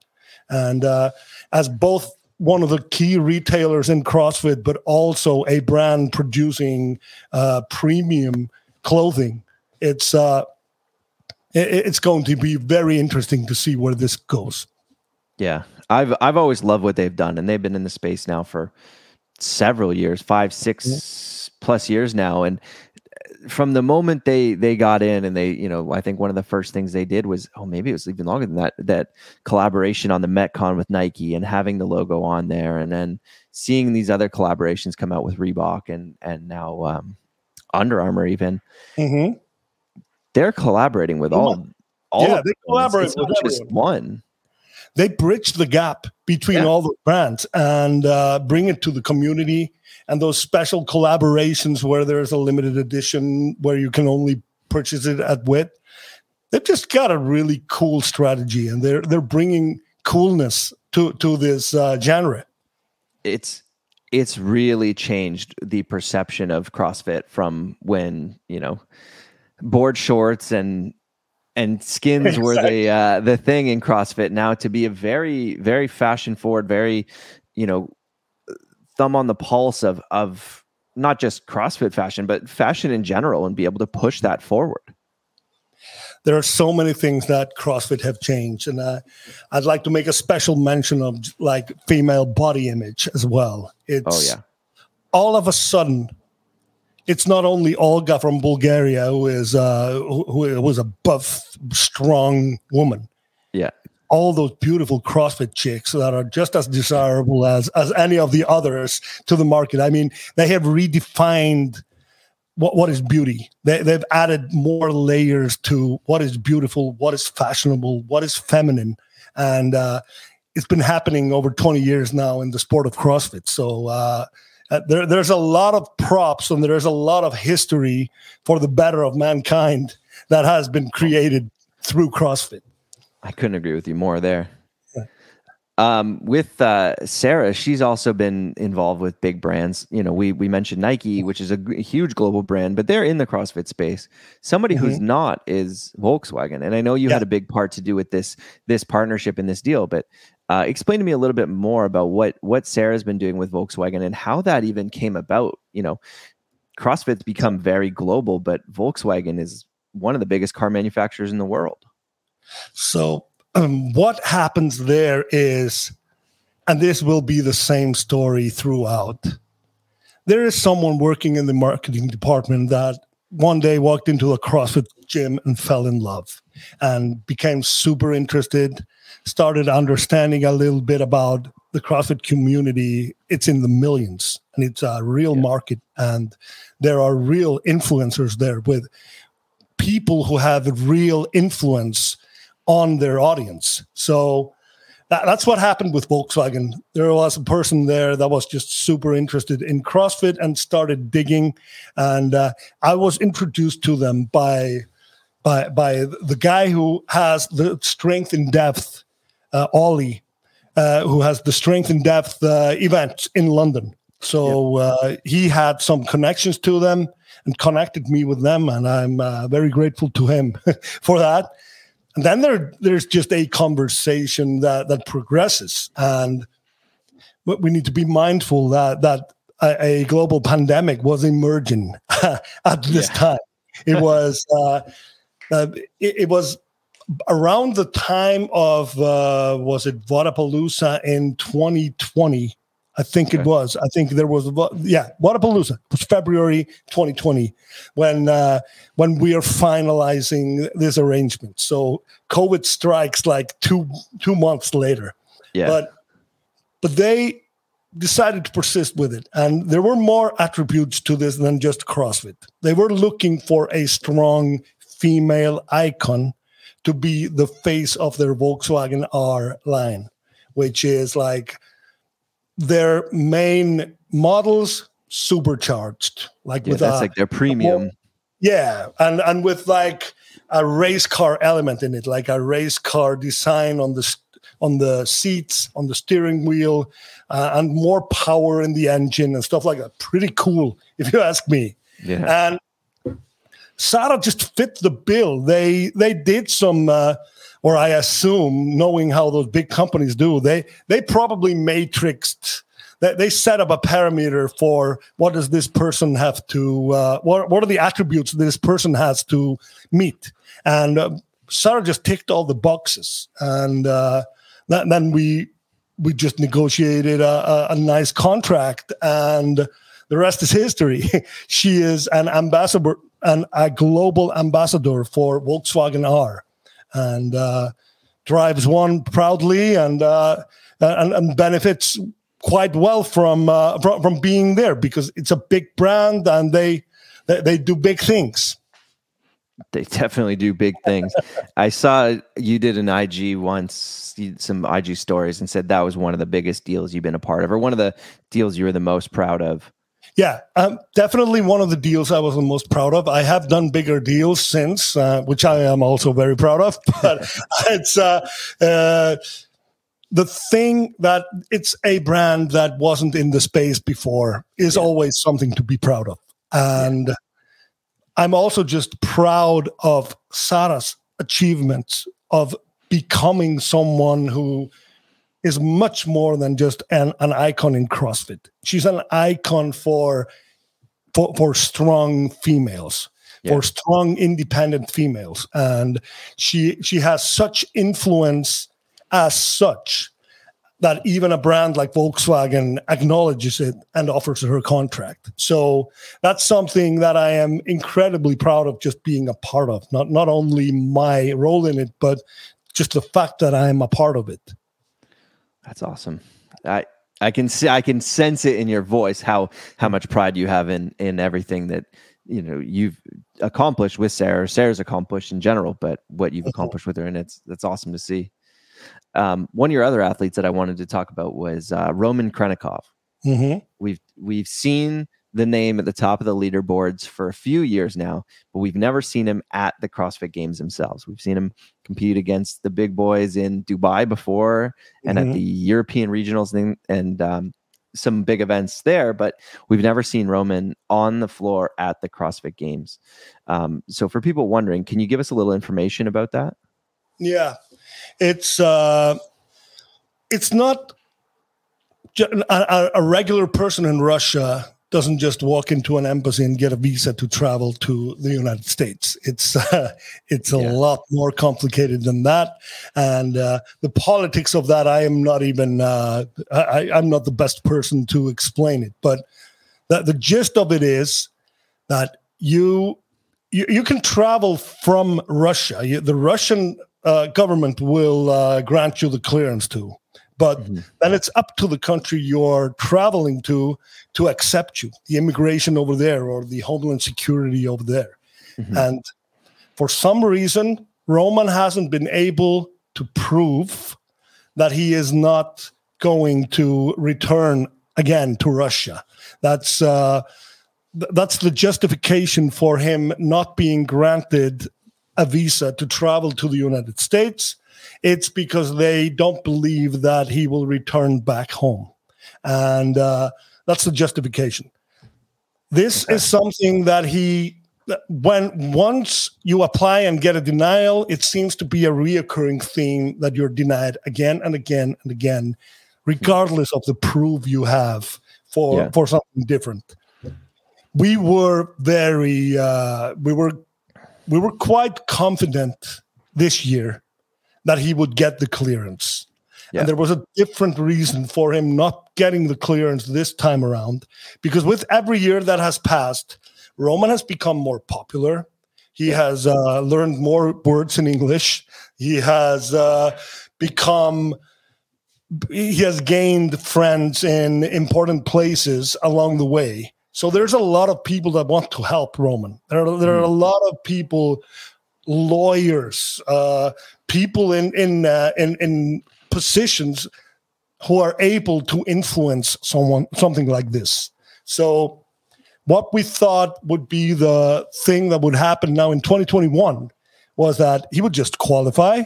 And uh, as both one of the key retailers in CrossFit, but also a brand producing uh, premium clothing. It's uh, it, it's going to be very interesting to see where this goes. Yeah, I've I've always loved what they've done, and they've been in the space now for several years, five, six yeah. plus years now, and from the moment they they got in and they you know i think one of the first things they did was oh maybe it was even longer than that that collaboration on the metcon with nike and having the logo on there and then seeing these other collaborations come out with reebok and and now um, under armour even. Mm-hmm. they're collaborating with all all yeah, they collaborate it's, it's with just one. They bridge the gap between yeah. all the brands and uh, bring it to the community and those special collaborations where there's a limited edition where you can only purchase it at Wit. They've just got a really cool strategy, and they're they're bringing coolness to to this uh, genre. It's it's really changed the perception of CrossFit from when you know board shorts and and skins exactly. were the uh, the thing in CrossFit now to be a very very fashion forward, very you know thumb on the pulse of of not just CrossFit fashion, but fashion in general, and be able to push that forward. There are so many things that CrossFit have changed, and uh, I'd like to make a special mention of like female body image as well. It's oh yeah, all of a sudden, it's not only Olga from Bulgaria who is uh, who, who was a buff, strong woman. Yeah, all those beautiful CrossFit chicks that are just as desirable as as any of the others to the market. I mean, they have redefined what what is beauty. They they've added more layers to what is beautiful, what is fashionable, what is feminine, and uh, it's been happening over 20 years now in the sport of CrossFit. So. Uh, uh, there, there's a lot of props and there's a lot of history for the better of mankind that has been created through CrossFit. I couldn't agree with you more there. Um, with uh, Sara, she's also been involved with big brands. You know, we we mentioned Nike, which is a, g- huge global brand, but they're in the CrossFit space. Somebody who's Mhm. not is Volkswagen, and I know you Yeah. had a big part to do with this this partnership in this deal. But uh, explain to me a little bit more about what what Sara's been doing with Volkswagen and how that even came about. You know, CrossFit's become very global, but Volkswagen is one of the biggest car manufacturers in the world. So, um, what happens there is, and this will be the same story throughout. There is someone working in the marketing department that one day walked into a CrossFit gym and fell in love and became super interested, started understanding a little bit about the CrossFit community. It's in the millions and it's a real Yeah. market, and there are real influencers there with people who have real influence on their audience. So that, that's what happened with Volkswagen. There was a person there that was just super interested in CrossFit and started digging. And uh, I was introduced to them by by by the guy who has the strength in depth, uh, Ollie, uh, who has the strength in depth uh, event in London. So uh, he had some connections to them and connected me with them, and I'm uh, very grateful to him for that. And then there, there's just a conversation that that progresses, and we we need to be mindful that that a, a global pandemic was emerging at this Yeah. time. It was uh, uh, it, it was around the time of uh, was it Wodapalooza in 2020. I think it was. I think there was, yeah, Wodapalooza. It was February 2020 when uh, when we are finalizing this arrangement. So COVID strikes like two two months later, Yeah, but but they decided to persist with it, and there were more attributes to this than just CrossFit. They were looking for a strong female icon to be the face of their Volkswagen R line, which is like their main models supercharged, like yeah with that's a, like their premium. yeah, and and with like a race car element in it, like a race car design on the on the seats, on the steering wheel, uh, and more power in the engine and stuff like that. Pretty cool, if you ask me. Yeah, And Sara just fit the bill. They they did some, uh, or I assume, knowing how those big companies do, they they probably matrixed. They, they set up a parameter for what does this person have to, uh, what what are the attributes this person has to meet, and uh, Sara just ticked all the boxes, and uh, that, then we we just negotiated a, a, a nice contract and the rest is history. she is an ambassador, and a global ambassador for Volkswagen R, and uh, drives one proudly and, uh, and and benefits quite well from, uh, from from being there because it's a big brand and they they, they do big things. they definitely do big things. I saw you did an IG once, some IG stories, and said that was one of the biggest deals you've been a part of, or one of the deals you were the most proud of. Yeah, um, definitely one of the deals I was the most proud of. I have done bigger deals since, uh, which I am also very proud of. But it's uh, uh, the thing that it's a brand that wasn't in the space before is Yeah. always something to be proud of. And I'm also just proud of Sara's achievements of becoming someone who is much more than just an, an icon in CrossFit. She's an icon for for, for strong females, Yeah. for strong independent females, and she she has such influence as such that even a brand like Volkswagen acknowledges it and offers her a contract. So that's something that I am incredibly proud of just being a part of. Not not only my role in it, but just the fact that I am a part of it. That's awesome. I I can see I can sense it in your voice how how much pride you have in in everything that you know you've accomplished with Sara. Sara's accomplished in general, but what you've accomplished with her, and it's that's awesome to see. Um, one of your other athletes that I wanted to talk about was uh, Roman Khrennikov. Mhm. We've we've seen the name at the top of the leaderboards for a few years now, but we've never seen him at the CrossFit Games themselves. We've seen him compete against the big boys in Dubai before and Mhm. at the European regionals and, and um, some big events there, but we've never seen Roman on the floor at the CrossFit Games. Um, so, for people wondering, can you give us a little information about that? Yeah, it's uh, it's not a- a regular person in Russia doesn't just walk into an embassy and get a visa to travel to the United States. It's uh, it's a Yeah. lot more complicated than that, and uh, the politics of that I am not even uh, I, I'm not the best person to explain it. But the, the gist of it is that you you, you can travel from Russia. You, the Russian uh, government will uh, grant you the clearance to, but Mhm. then it's up to the country you're traveling to to accept you, the immigration over there or the homeland security over there. Mhm. And for some reason, Roman hasn't been able to prove that he is not going to return again to Russia. That's uh, th- that's the justification for him not being granted a visa to travel to the United States. It's because they don't believe that he will return back home, and uh, that's the justification. This Okay. is something that he when once you apply and get a denial, it seems to be a reoccurring theme that you're denied again and again and again, regardless of the proof you have for Yeah. for something different. We were very uh, we were we were quite confident this year that he would get the clearance. Yeah. And there was a different reason for him not getting the clearance this time around because with every year that has passed, Roman has become more popular. He has uh, learned more words in English. He has uh, become, he has gained friends in important places along the way. So there's a lot of people that want to help Roman. There are, there are a lot of people, lawyers, uh, people in in uh, in in positions who are able to influence someone something like this. So what we thought would be the thing that would happen now in 2021 was that he would just qualify,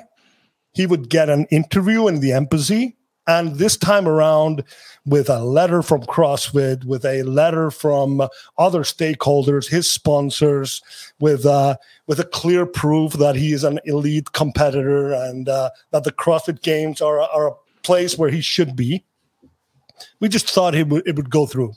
he would get an interview in the embassy, and this time around, with a letter from CrossFit, with a letter from other stakeholders, his sponsors, with uh, with a clear proof that he is an elite competitor and uh, that the CrossFit Games are, are a place where he should be. We just thought it would it would go through,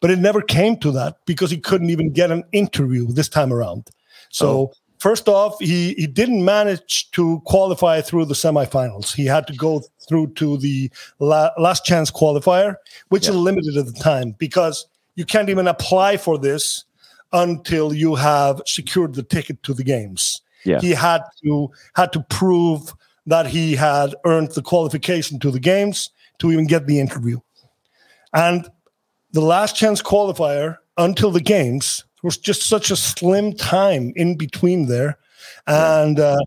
but it never came to that because he couldn't even get an interview this time around. So first off, he he didn't manage to qualify through the semifinals. He had to go through to the la- last chance qualifier, which Yeah. is limited at the time because you can't even apply for this until you have secured the ticket to the games. Yeah. He had to had to prove that he had earned the qualification to the games to even get the interview. And the last chance qualifier until the games was just such a slim time in between there. And uh,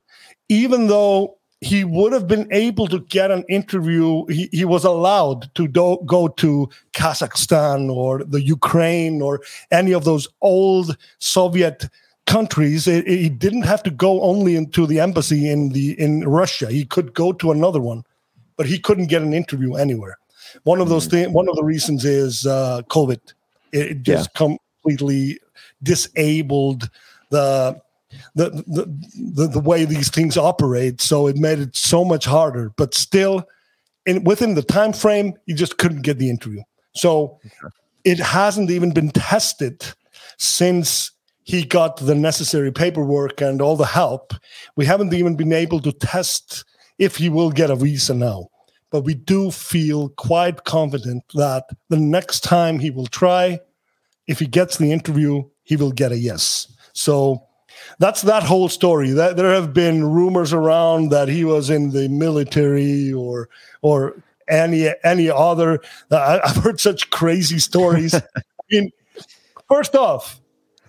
even though he would have been able to get an interview, he, he was allowed to do, go to Kazakhstan or the Ukraine or any of those old Soviet countries. He didn't have to go only into the embassy in the in Russia. He could go to another one, but he couldn't get an interview anywhere. One of those things. One of the reasons is uh, COVID. It, it just completely disabled the the, the the the way these things operate. So it made it so much harder. But still, in within the time frame, you just couldn't get the interview. So it hasn't even been tested since he got the necessary paperwork and all the help. We haven't even been able to test if he will get a visa now. But we do feel quite confident that the next time he will try, if he gets the interview, he will get a yes. So that's that whole story. That there have been rumors around that he was in the military or or any any other. I, I've heard such crazy stories. I mean, first off,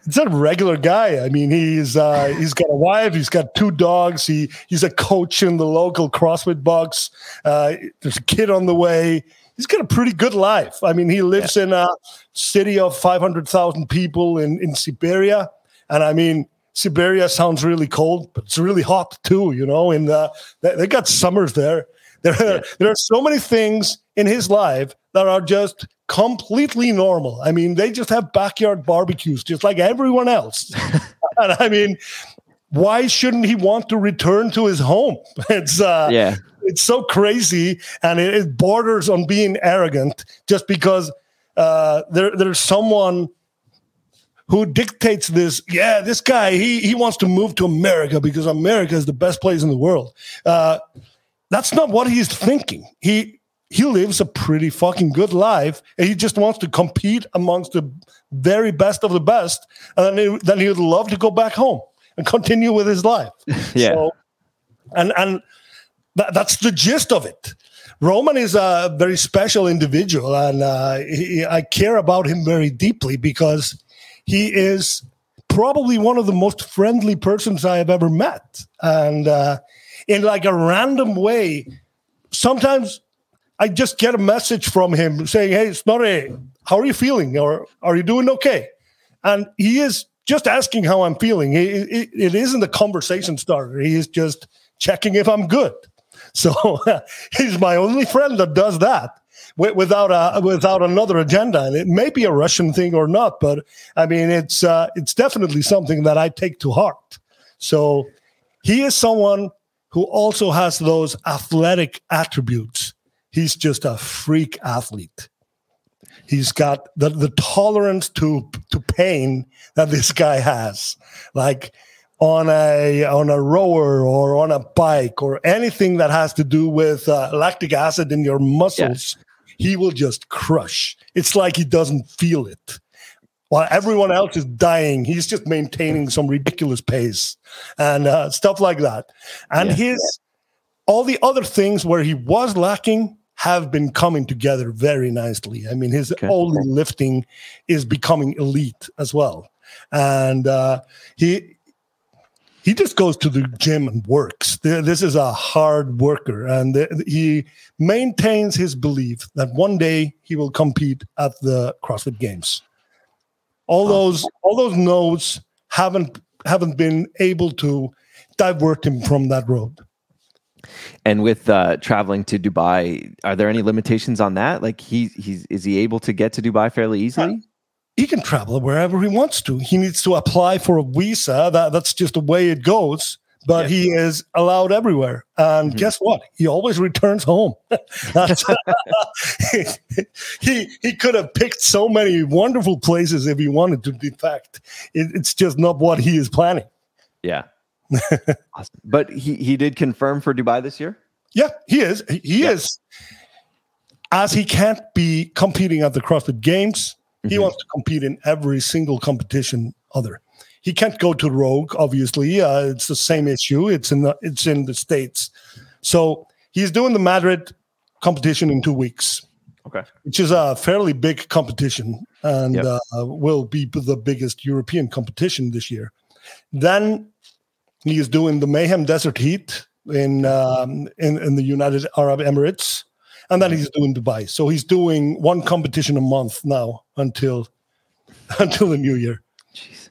it's a regular guy. I mean, he's uh, he's got a wife, he's got two dogs. He he's a coach in the local CrossFit box. Uh, there's a kid on the way. He's got a pretty good life. I mean, he lives yeah. in a city of 500,000 people in, in Siberia. And I mean, Siberia sounds really cold, but it's really hot too, you know, and uh, they, they got summers there. There, yeah. there are so many things in his life that are just completely normal. I mean, they just have backyard barbecues just like everyone else. and I mean, why shouldn't he want to return to his home? It's uh, yeah, it's so crazy, and it, it borders on being arrogant just because uh, there there's someone who dictates this. Yeah, this guy he he wants to move to America because America is the best place in the world. Uh, that's not what he's thinking. He he lives a pretty fucking good life, and he just wants to compete amongst the very best of the best, and then he, then he would love to go back home and continue with his life. yeah. So, and and that, that's the gist of it. Roman is a very special individual, and uh, he, I care about him very deeply because he is probably one of the most friendly persons I have ever met. And uh, in like a random way, sometimes I just get a message from him saying, "Hey, Snorri, how are you feeling? Or are you doing okay?" And he is just asking how I'm feeling. It, it, it isn't a conversation starter. He is just checking if I'm good. So he's my only friend that does that without a without another agenda. And it may be a Russian thing or not, but I mean it's uh, it's definitely something that I take to heart. So he is someone who also has those athletic attributes. He's just a freak athlete. He's got the, the tolerance to to pain that this guy has. Like on a on a rower or on a bike or anything that has to do with uh, lactic acid in your muscles, yeah. he will just crush. It's like he doesn't feel it. While everyone else is dying, he's just maintaining some ridiculous pace and uh, stuff like that. And yeah. his all the other things where he was lacking, have been coming together very nicely. I mean, his okay. only lifting is becoming elite as well, and uh, he he just goes to the gym and works. This is a hard worker, and he maintains his belief that one day he will compete at the CrossFit Games. All those all those no's haven't haven't been able to divert him from that road. And with uh, traveling to Dubai, are there any limitations on that? Like he he's is he able to get to Dubai fairly easily? He can travel wherever he wants to. He needs to apply for a visa. That that's just the way it goes. But he is allowed everywhere. And mm-hmm. guess what? He always returns home. he he could have picked so many wonderful places if he wanted to. In fact, it, it's just not what he is planning. Yeah. awesome. But he he did confirm for Dubai this year. Yeah, he is. He yeah. is. As he can't be competing at the CrossFit Games, mm-hmm. he wants to compete in every single competition other. He can't go to Rogue, obviously. Uh, it's the same issue. It's in the it's in the states. So he's doing the Madrid competition in two weeks. Okay, which is a fairly big competition and yep. uh, will be the biggest European competition this year. Then he is doing the Mayhem Desert Heat in um, in, in the United Arab Emirates, and then he's doing Dubai. So he's doing one competition a month now until until the new year. Jeez.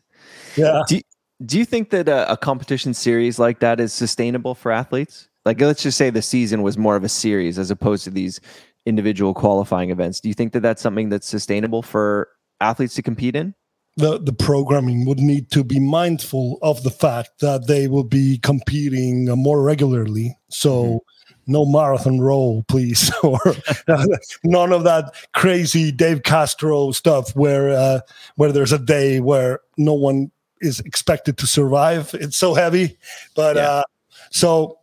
Yeah. Do you, do you think that a, a competition series like that is sustainable for athletes? Like, let's just say the season was more of a series as opposed to these individual qualifying events. Do you think that that's something that's sustainable for athletes to compete in? the, the programming would need to be mindful of the fact that they will be competing more regularly. So, mm-hmm. No marathon row, please, or none of that crazy Dave Castro stuff where uh, where there's a day where no one is expected to survive. It's so heavy, but yeah. uh, so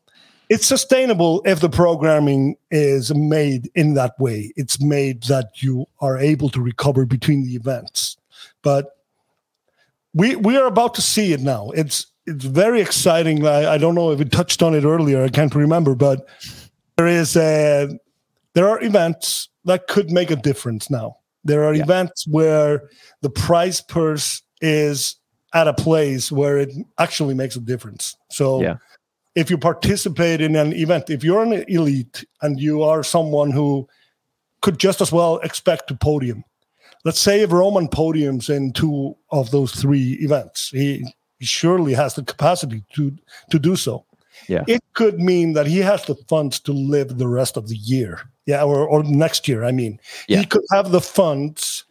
it's sustainable if the programming is made in that way. It's made that you are able to recover between the events. But we we are about to see it now. It's it's very exciting. I, I don't know if we touched on it earlier. I can't remember, but there is a there are events that could make a difference now. There are yeah. events where the prize purse is at a place where it actually makes a difference. So yeah. if you participate in an event, if you're an elite and you are someone who could just as well expect to podium. Let's say if Roman podiums in two of those three events, he, he surely has the capacity to to do so. Yeah. It could mean that he has the funds to live the rest of the year. Yeah, or, or next year. I mean, Yeah. he could have the funds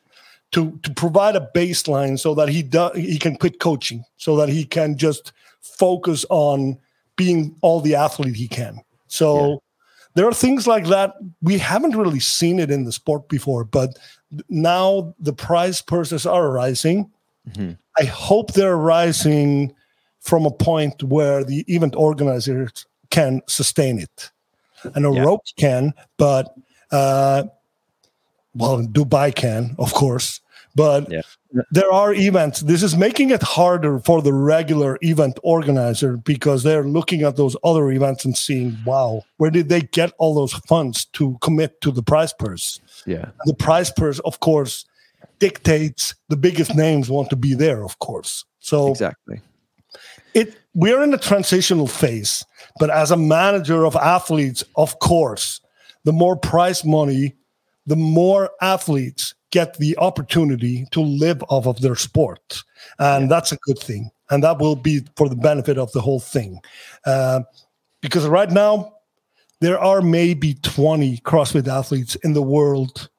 to to provide a baseline so that he do, he can quit coaching, so that he can just focus on being all the athlete he can. So there are things like that we haven't really seen it in the sport before, but now the prize purses are rising. Mhm. I hope they're rising from a point where the event organizers can sustain it. I know Yeah. Rogue can, but uh, well, Dubai can, of course. But Yeah. there are events. This is making it harder for the regular event organizer because they're looking at those other events and seeing, wow, where did they get all those funds to commit to the prize purse? Yeah. the prize purse, of course, dictates the biggest names want to be there, of course. So Exactly. it we're in a transitional phase, but as a manager of athletes, of course, the more prize money, the more athletes get the opportunity to live off of their sport, and that's a good thing, and that will be for the benefit of the whole thing, uh, because right now there are maybe 20 CrossFit athletes in the world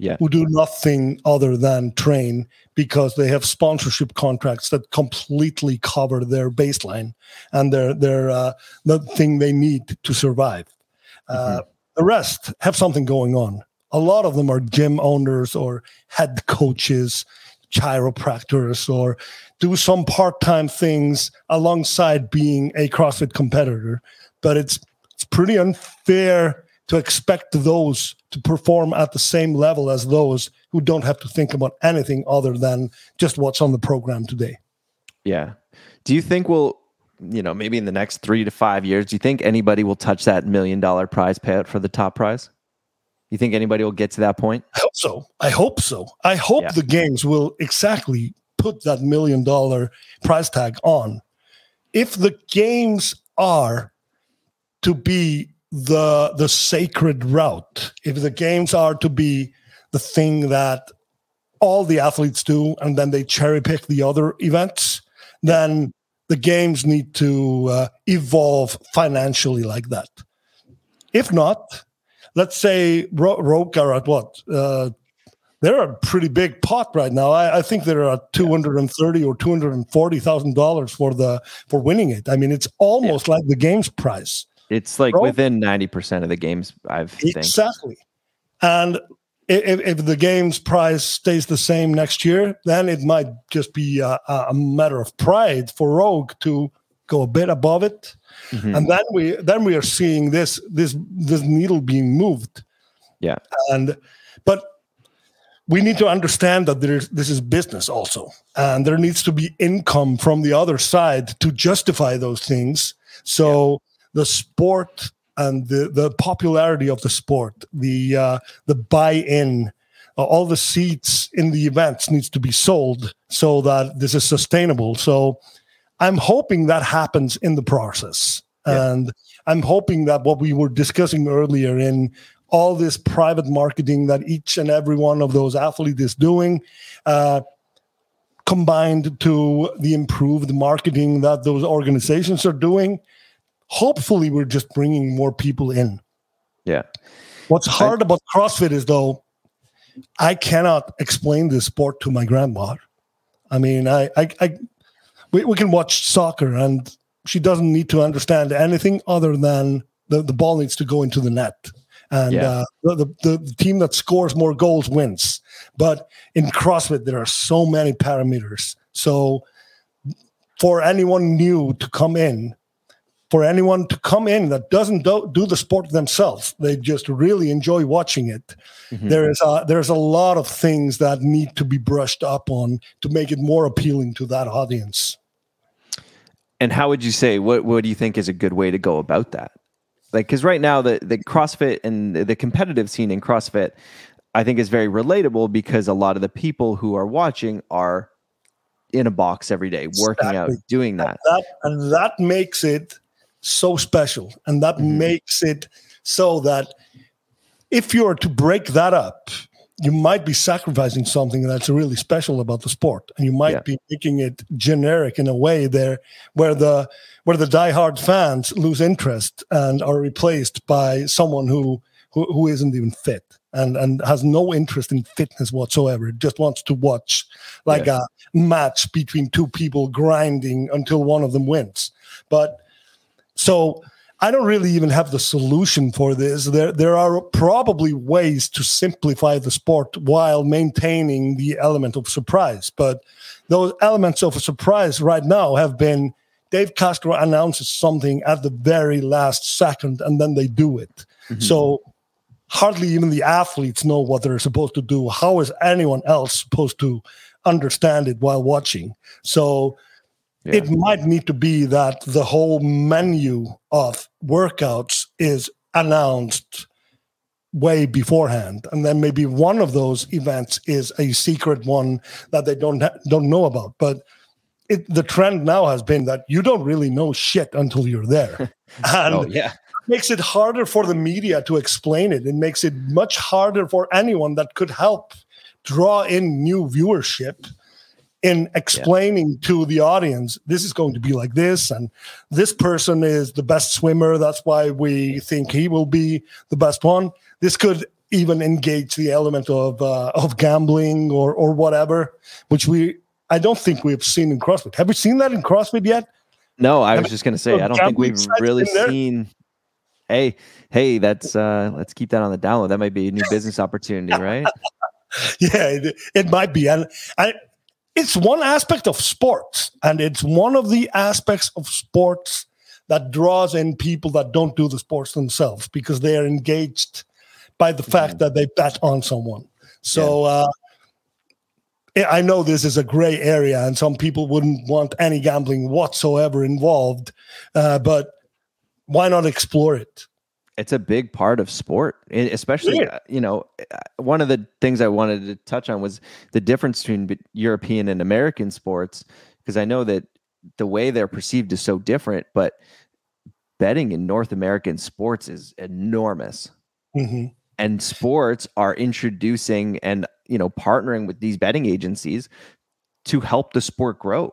Yeah. who do nothing other than train because they have sponsorship contracts that completely cover their baseline and their their uh, the thing they need to survive. Uh, the rest have something going on. A lot of them are gym owners or head coaches, chiropractors, or do some part-time things alongside being a CrossFit competitor. But it's it's pretty unfair to expect those to perform at the same level as those who don't have to think about anything other than just what's on the program today. Yeah. Do you think we'll, you know, maybe in the next three to five years, do you think anybody will touch that million dollar prize payout for the top prize? You think anybody will get to that point? I hope so. I hope so. I hope Yeah. the games will exactly put that million dollar price tag on. If the games are to be the the sacred route, if the games are to be the thing that all the athletes do and then they cherry pick the other events, then the games need to uh, evolve financially like that. If not, let's say Ro- Rogue are at what? Uh, they're a pretty big pot right now. I, I think they're at two hundred and thirty or two hundred and forty thousand dollars for the for winning it. I mean, it's almost like the games price. It's like Bro. within 90% of the games I've think. Exactly. And if, if the games price stays the same next year, then it might just be a, a matter of pride for Rogue to go a bit above it. Mhm. And then we then we are seeing this this this needle being moved. Yeah. And but we need to understand that there's this is business also, and there needs to be income from the other side to justify those things. So the sport and the the popularity of the sport, the uh, the buy-in, uh, all the seats in the events needs to be sold so that this is sustainable. So I'm hoping that happens in the process, Yeah. and I'm hoping that what we were discussing earlier in all this private marketing that each and every one of those athletes is doing, uh, combined to the improved marketing that those organizations are doing, hopefully we're just bringing more people in. Yeah. What's hard about CrossFit is though, I cannot explain this sport to my grandma. I mean, I, I, I we, we can watch soccer and she doesn't need to understand anything other than the, the ball needs to go into the net. And Yeah. uh, the, the, the team that scores more goals wins. But in CrossFit, there are so many parameters. So for anyone new to come in, for anyone to come in that doesn't do, do the sport themselves, they just really enjoy watching it. Mhm. There is a, there's a lot of things that need to be brushed up on to make it more appealing to that audience. And how would you say what what do you think is a good way to go about that? Like cuz right now the the CrossFit and the competitive scene in CrossFit I think is very relatable because a lot of the people who are watching are in a box every day working out doing that. That and that makes it so special, and that Mhm. makes it so that if you're to break that up, you might be sacrificing something that's really special about the sport, and you might yeah. be making it generic in a way there where the where the diehard fans lose interest and are replaced by someone who who, who isn't even fit and and has no interest in fitness whatsoever. Just wants to watch like yeah. a match between two people grinding until one of them wins. But so I don't really even have the solution for this. There, there are probably ways to simplify the sport while maintaining the element of surprise. But those elements of surprise right now have been Dave Castro announces something at the very last second and then they do it. Mm-hmm. So hardly even the athletes know what they're supposed to do. How is anyone else supposed to understand it while watching? So yeah. It might need to be that the whole menu of workouts is announced way beforehand and then maybe one of those events is a secret one that they don't don't know about. But it, the trend now has been that you don't really know shit until you're there. And oh, yeah. makes it harder for the media to explain it. It makes it much harder for anyone that could help draw in new viewership in explaining yeah. to the audience this is going to be like this and this person is the best swimmer. That's why we think he will be the best one. This could even engage the element of uh, of gambling or or whatever which we i don't think we've seen in crossfit. Have we seen that in crossfit yet? No i was just going to say i don't think we've really seen hey hey that's uh let's keep that on the download. That might be a new business opportunity right? Yeah it, it might be. And i it's one aspect of sports, and it's one of the aspects of sports that draws in people that don't do the sports themselves because they are engaged by the fact mm-hmm. that they bet on someone. So yeah. uh, I know this is a gray area, and some people wouldn't want any gambling whatsoever involved, uh, but why not explore it? It's a big part of sport especially yeah. Uh, you know uh, one of the things i wanted to touch on was the difference between european and american sports because i know that the way they're perceived is so different but betting in north american sports is enormous mm-hmm. and sports are introducing and you know partnering with these betting agencies to help the sport grow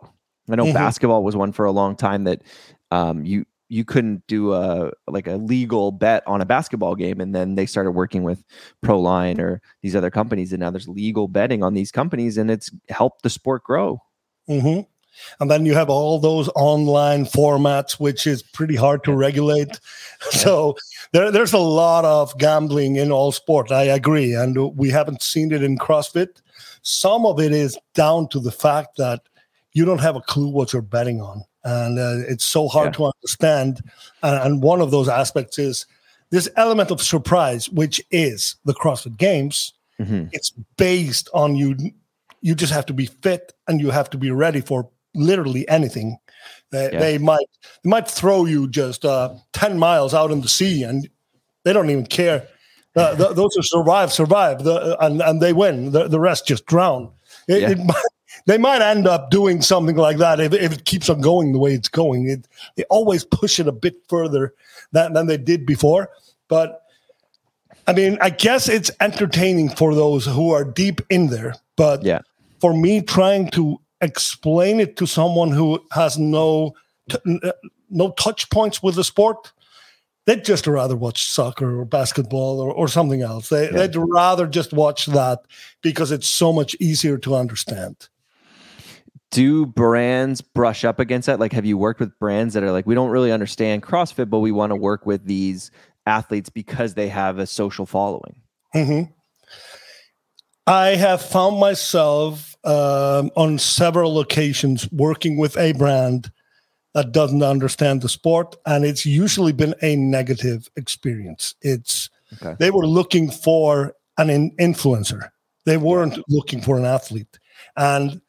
i know mm-hmm. basketball was one for a long time that um, you you couldn't do a like a legal bet on a basketball game and then they started working with proline or these other companies and now there's legal betting on these companies and it's helped the sport grow. Mm-hmm. and then you have all those online formats which is pretty hard to regulate. Yeah. so there, there's a lot of gambling in all sport i agree and we haven't seen it in crossfit. Some of it is down to the fact that you don't have a clue what you're betting on and uh, it's so hard yeah. to understand. And, one of those aspects is this element of surprise, which is the CrossFit Games. Mm-hmm. It's based on you. You just have to be fit and you have to be ready for literally anything. They, yeah. they might they might throw you just uh, ten miles out in the sea and they don't even care. Uh, the, those who survive survive, the, and and they win. The, the rest just drown. It, yeah. it, might, they might end up doing something like that if, if it keeps on going the way it's going. It, they always push it a bit further than, than they did before. But I mean, I guess it's entertaining for those who are deep in there. But yeah. for me, trying to explain it to someone who has no t- uh, no touch points with the sport, they'd just rather watch soccer or basketball or, or something else. They, yeah. They'd rather just watch that because it's so much easier to understand do brands brush up against that? Like, have you worked with brands that are like, we don't really understand CrossFit, but we want to work with these athletes because they have a social following? Mm-hmm. I have found myself um, on several occasions working with a brand that doesn't understand the sport, and it's usually been a negative experience. It's okay. they were looking for an in- influencer, they weren't looking for an athlete, and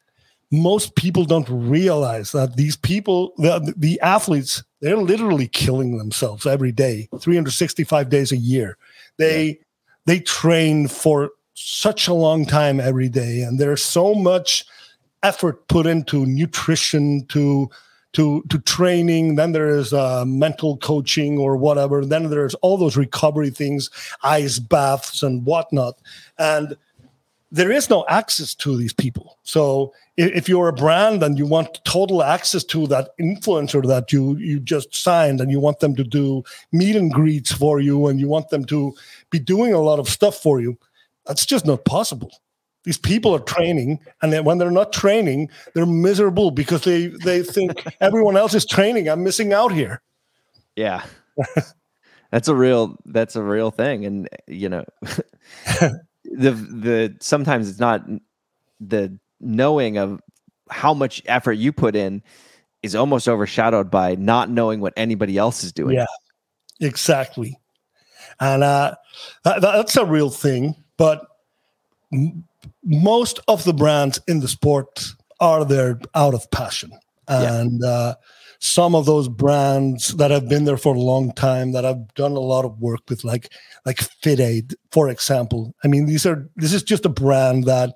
most people don't realize that these people, the, the athletes, they're literally killing themselves every day, 365 days a year. They yeah. they train for such a long time every day, and there's so much effort put into nutrition to to to training. Then there is uh, mental coaching or whatever. Then there's all those recovery things, ice baths and whatnot, and there is no access to these people. So if you're a brand and you want total access to that influencer that you you just signed and you want them to do meet and greets for you and you want them to be doing a lot of stuff for you that's just not possible. These people are training and then when they're not training they're miserable because they they think everyone else is training. I'm missing out here. Yeah. That's a real that's a real thing. And you know the the sometimes it's not the knowing of how much effort you put in is almost overshadowed by not knowing what anybody else is doing. Yeah, exactly. And uh, that, that's a real thing. But m- most of the brands in the sport are there out of passion. And yeah. uh, some of those brands that have been there for a long time that I've done a lot of work with, like like FitAid, for example. I mean, these are this is just a brand that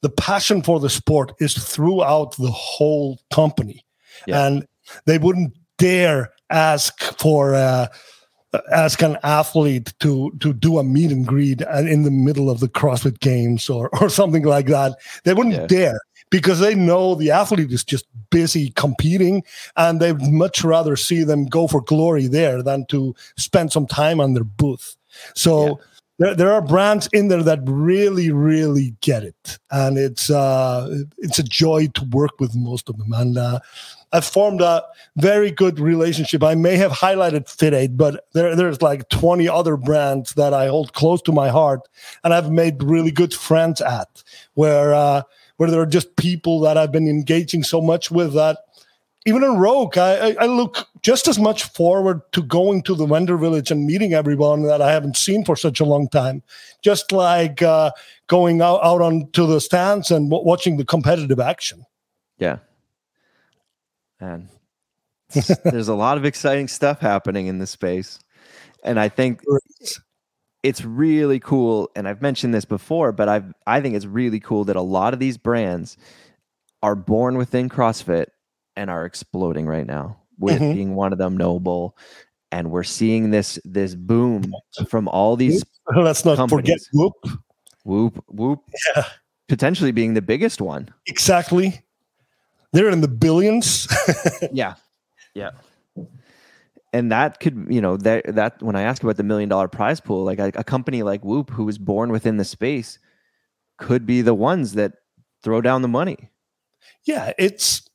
the passion for the sport is throughout the whole company, yeah. and they wouldn't dare ask for uh, ask an athlete to to do a meet and greet in the middle of the CrossFit Games or or something like that. They wouldn't yeah. dare because they know the athlete is just busy competing and they'd much rather see them go for glory there than to spend some time on their booth. So. Yeah there, there are brands in there that really, really get it, and it's uh, it's a joy to work with most of them. And uh, I've formed a very good relationship. I may have highlighted FitAid, but there, there's like 20 other brands that I hold close to my heart, and I've made really good friends at where uh, where there are just people that I've been engaging so much with that even in Rogue, I, I, look just as much forward to going to the vendor village and meeting everyone that I haven't seen for such a long time. Just like uh, going out, out onto the stands and w- watching the competitive action. Yeah. And there's a lot of exciting stuff happening in this space. And I think it's really cool. And I've mentioned this before, but I've, I think it's really cool that a lot of these brands are born within CrossFit and are exploding right now with mm-hmm. being one of them NOBULL and we're seeing this this boom from all these let's not companies. forget whoop. Whoop whoop. Yeah. Potentially being the biggest one. Exactly. They're in the billions. Yeah. Yeah and that could you know that that when i ask about the million dollar prize pool like a, a company like whoop who was born within the space could be the ones that throw down the money yeah it's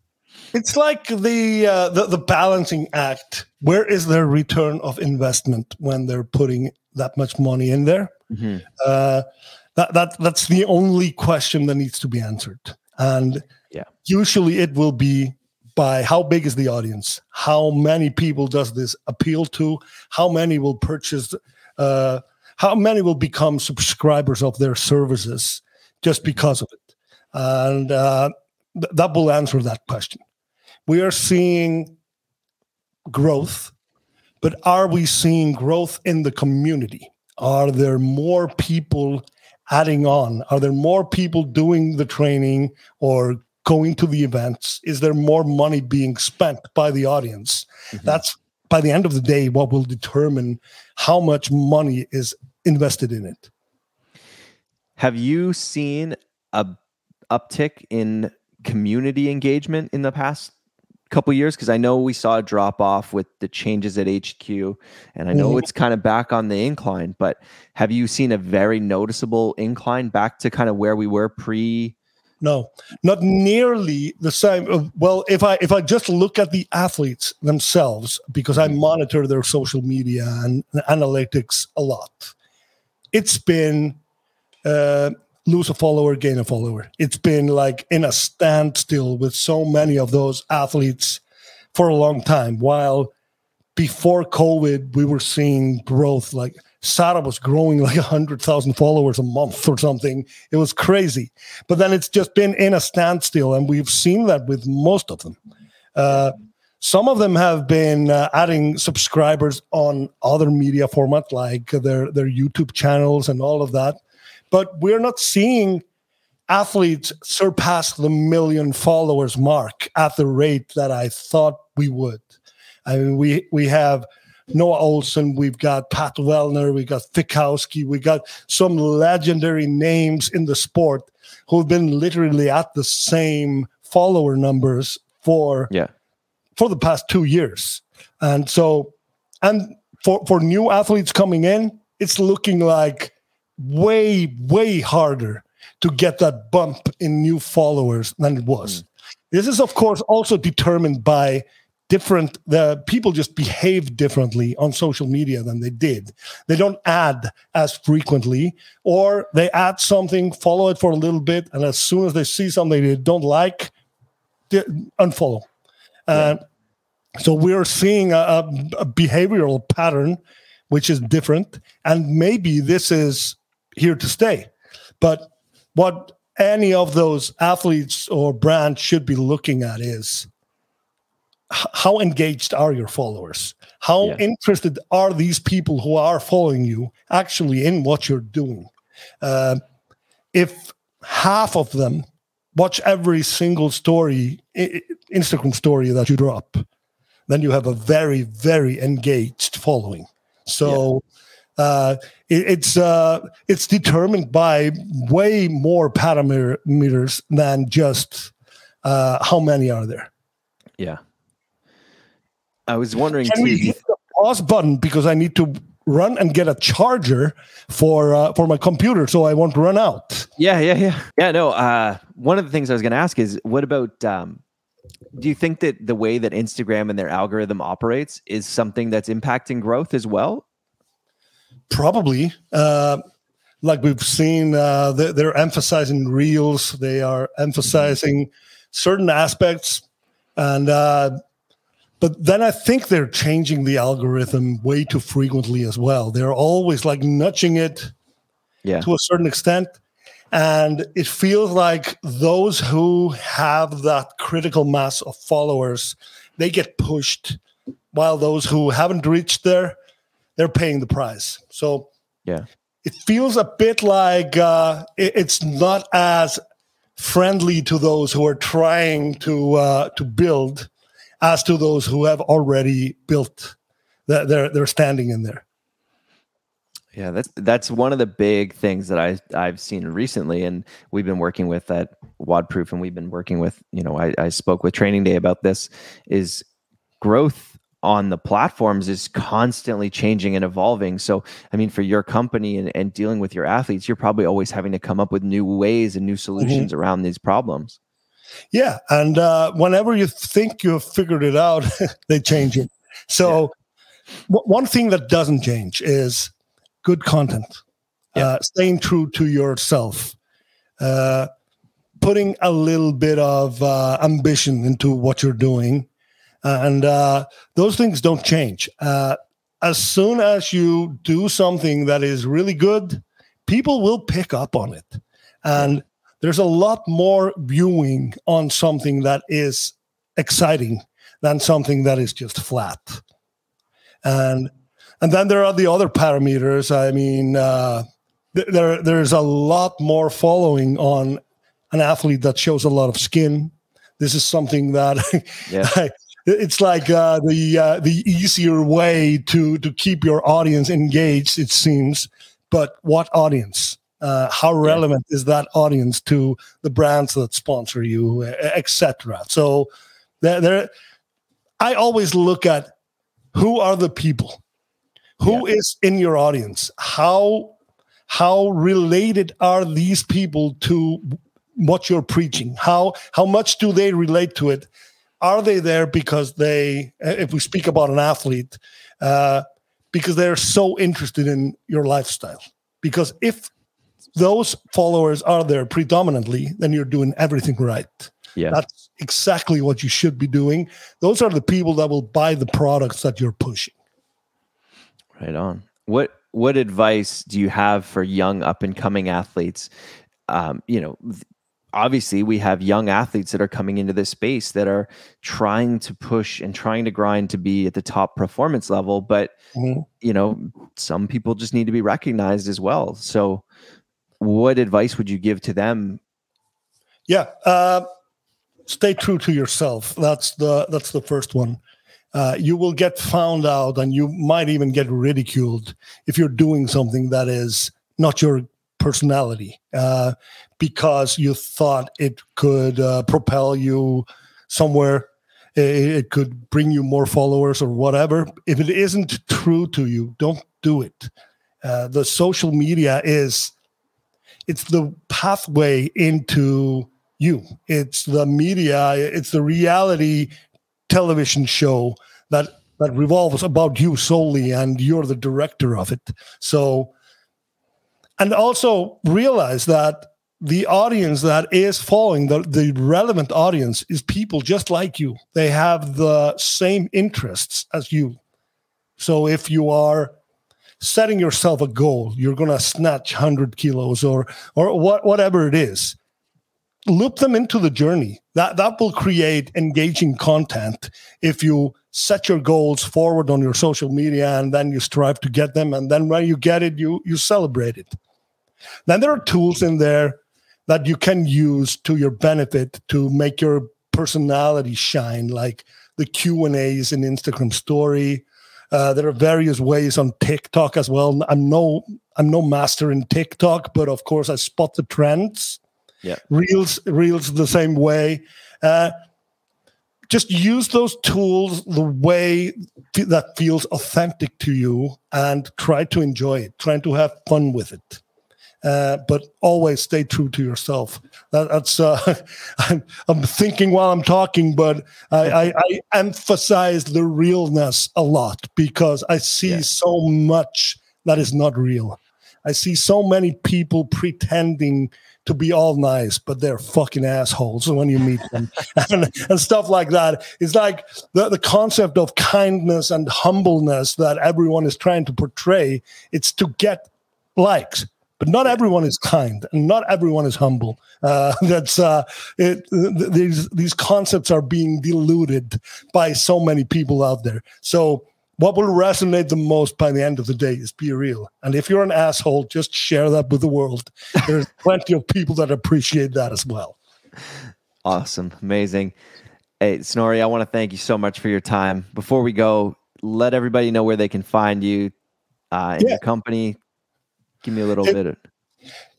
it's like the, uh, the the balancing act. Where is their return of investment when they're putting that much money in there? Mm-hmm. Uh, that that that's the only question that needs to be answered. And yeah, usually it will be by how big is the audience? How many people does this appeal to? How many will purchase? Uh, how many will become subscribers of their services just mm-hmm. because of it? And uh, th- that will answer that question we are seeing growth, but are we seeing growth in the community? Are there more people adding on? Are there more people doing the training or going to the events? Is there more money being spent by the audience? Mm-hmm. That's by the end of the day what will determine how much money is invested in it. Have you seen a uptick in community engagement in the past couple years because I know we saw a drop off with the changes at HQ and I know mm-hmm. it's kind of back on the incline but have you seen a very noticeable incline back to kind of where we were pre no not nearly the same uh, well if I if I just look at the athletes themselves because I mm-hmm. monitor their social media and analytics a lot it's been uh, lose a follower, gain a follower. It's been like in a standstill with so many of those athletes for a long time. While before COVID, we were seeing growth like Sara was growing like 100,000 followers a month or something. It was crazy. But then it's just been in a standstill, and we've seen that with most of them. Uh, some of them have been uh, adding subscribers on other media formats like their, their YouTube channels and all of that but we're not seeing athletes surpass the million followers mark at the rate that I thought we would. I mean, we we have Noah Ohlsen, we've got Pat Vellner, we've got Fikowski, we got some legendary names in the sport who've been literally at the same follower numbers for yeah for the past two years. And so and for for new athletes coming in, it's looking like way, way harder to get that bump in new followers than it was. Mm. This is, of course, also determined by different the people just behave differently on social media than they did. They don't add as frequently or they add something follow it for a little bit and as soon as they see something they don't like they unfollow. Yeah. uh, so we're seeing a, a behavioral pattern which is different and maybe this is here to stay. But what any of those athletes or brands should be looking at is how engaged are your followers? How yeah. interested are these people who are following you actually in what you're doing? Uh, if half of them watch every single story, Instagram story that you drop, then you have a very, very engaged following. So yeah. uh, it, it's uh, it's determined by way more parameters than just uh, how many are there. Yeah. I was wondering Can too. We hit the pause button because I need to run and get a charger for uh, for my computer so I won't run out. Yeah, yeah, yeah, yeah. No, uh, one of the things I was going to ask is, what about? Um, do you think that the way that Instagram and their algorithm operates is something that's impacting growth as well? Probably. Uh, like we've seen, uh, they're, they're emphasizing reels. They are emphasizing certain aspects, and uh, but then I think they're changing the algorithm way too frequently as well. They're always like nudging it yeah. to a certain extent. And it feels like those who have that critical mass of followers, they get pushed, while those who haven't reached there, they're paying the price. So yeah, it feels a bit like uh, it, it's not as friendly to those who are trying to uh, to build as to those who have already built that they're they're standing in there. Yeah, that's that's one of the big things that I I've seen recently, and we've been working with at WODProof, and we've been working with you know I, I spoke with Training Day about this is growth on the platforms is constantly changing and evolving. So, I mean, for your company and, and dealing with your athletes, you're probably always having to come up with new ways and new mm-hmm. solutions mm-hmm. around these problems. Yeah, and uh, whenever you think you have figured it out, they change it. So, yeah. w- one thing that doesn't change is good content, yeah. uh, staying true to yourself, uh, putting a little bit of uh, ambition into what you're doing, and uh, those things don't change. Uh, as soon as you do something that is really good, people will pick up on it, and there's a lot more viewing on something that is exciting than something that is just flat. And and then there are the other parameters. I mean, uh, th- there there's a lot more following on an athlete that shows a lot of skin. This is something that yeah. I, it's like uh, the uh, the easier way to to keep your audience engaged. It seems, but what audience? Uh, how relevant yeah. is that audience to the brands that sponsor you etc so there, there i always look at who are the people? Who yeah. is in your audience? How how related are these people to what you're preaching? How how much do they relate to it? Are they there because they if we speak about an athlete uh, because they're so interested in your lifestyle? Because if those followers are there predominantly, then you're doing everything right. Yeah. That's exactly what you should be doing. Those are the people that will buy the products that you're pushing. Right on. What what advice do you have for young up and coming athletes? Um, you know, obviously we have young athletes that are coming into this space that are trying to push and trying to grind to be at the top performance level, but mm-hmm. you know, some people just need to be recognized as well. So what advice would you give to them Yeah. Uh, stay true to yourself. That's the that's the first one. Uh, you will get found out, and you might even get ridiculed if you're doing something that is not your personality uh, because you thought it could uh, propel you somewhere. It, it could bring you more followers or whatever. If it isn't true to you, don't do it. Uh, the social media is it's the pathway into you. It's the media. It's the reality television show that that revolves about you solely, and you're the director of it. So, and also realize that the audience that is following the, the relevant audience is people just like you. They have the same interests as you. So if you are setting yourself a goal, you're going to snatch 100 kilos or or what, whatever it is, loop them into the journey. That that will create engaging content if you set your goals forward on your social media and then you strive to get them and then when you get it you you celebrate it. Then there are tools in there that you can use to your benefit to make your personality shine like the Q&As in Instagram story. Uh, there are various ways on TikTok as well. I'm no I'm no master in TikTok, but of course I spot the trends yeah. Reels, reels the same way. Uh, just use those tools the way that feels authentic to you and try to enjoy it, Try to have fun with it. Uh, but always stay true to yourself. That, that's uh, I'm, I'm, thinking while I'm talking, but I, I, I, emphasize the realness a lot because I see yeah. so much that is not real. I see so many people pretending to be all nice, but they're fucking assholes when you meet them and, and, stuff like that. It's like the, the concept of kindness and humbleness that everyone is trying to portray. It's to get likes, but not everyone is kind and not everyone is humble. Uh, that's uh, it, th- these these concepts are being diluted by so many people out there. So what will resonate the most by the end of the day is be real. And if you're an asshole, just share that with the world. There's plenty of people that appreciate that as well. Awesome. Amazing. Hey, Snorri, I want to thank you so much for your time. Before we go, let everybody know where they can find you uh, in yeah. your company. Give me a little it, bit.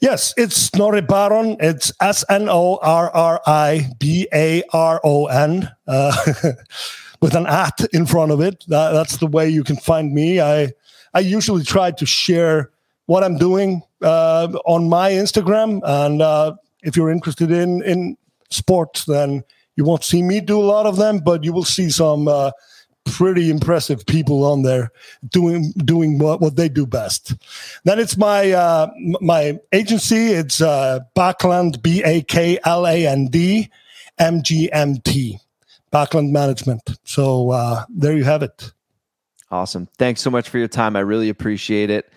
Yes, it's Snorri Baron. It's S N O R R I B A R O N. Uh, with an at in front of it. That, that's the way you can find me. I I usually try to share what I'm doing uh, on my Instagram, and uh, if you're interested in in sports, then you won't see me do a lot of them, but you will see some uh, pretty impressive people on there doing doing what, what they do best. Then it's my uh, my agency. It's uh, Bakland B A K L A N D M G M T. Bakland Management. So uh, there you have it. Awesome. Thanks so much for your time. I really appreciate it.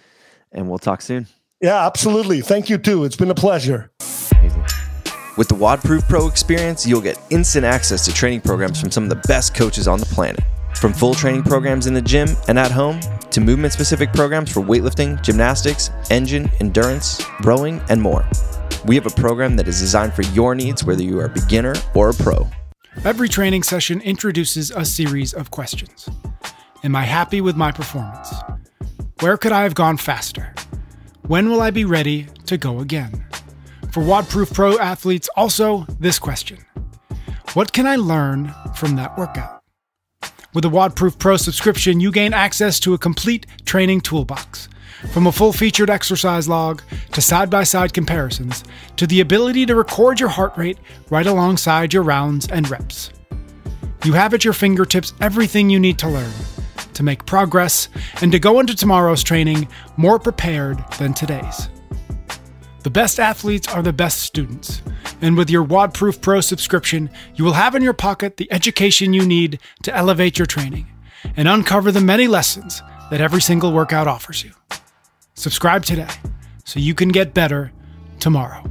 And we'll talk soon. Yeah, absolutely. Thank you too. It's been a pleasure. Amazing. With the WODproof Pro experience, you'll get instant access to training programs from some of the best coaches on the planet. From full training programs in the gym and at home to movement specific programs for weightlifting, gymnastics, engine, endurance, rowing, and more. We have a program that is designed for your needs, whether you are a beginner or a pro. Every training session introduces a series of questions Am I happy with my performance? Where could I have gone faster? When will I be ready to go again? For WODproof Pro athletes, also this question What can I learn from that workout? With a WODproof Pro subscription, you gain access to a complete training toolbox from a full featured exercise log to side by side comparisons to the ability to record your heart rate right alongside your rounds and reps. You have at your fingertips everything you need to learn to make progress and to go into tomorrow's training more prepared than today's. The best athletes are the best students, and with your WODproof Pro subscription, you will have in your pocket the education you need to elevate your training and uncover the many lessons that every single workout offers you. Subscribe today so you can get better tomorrow.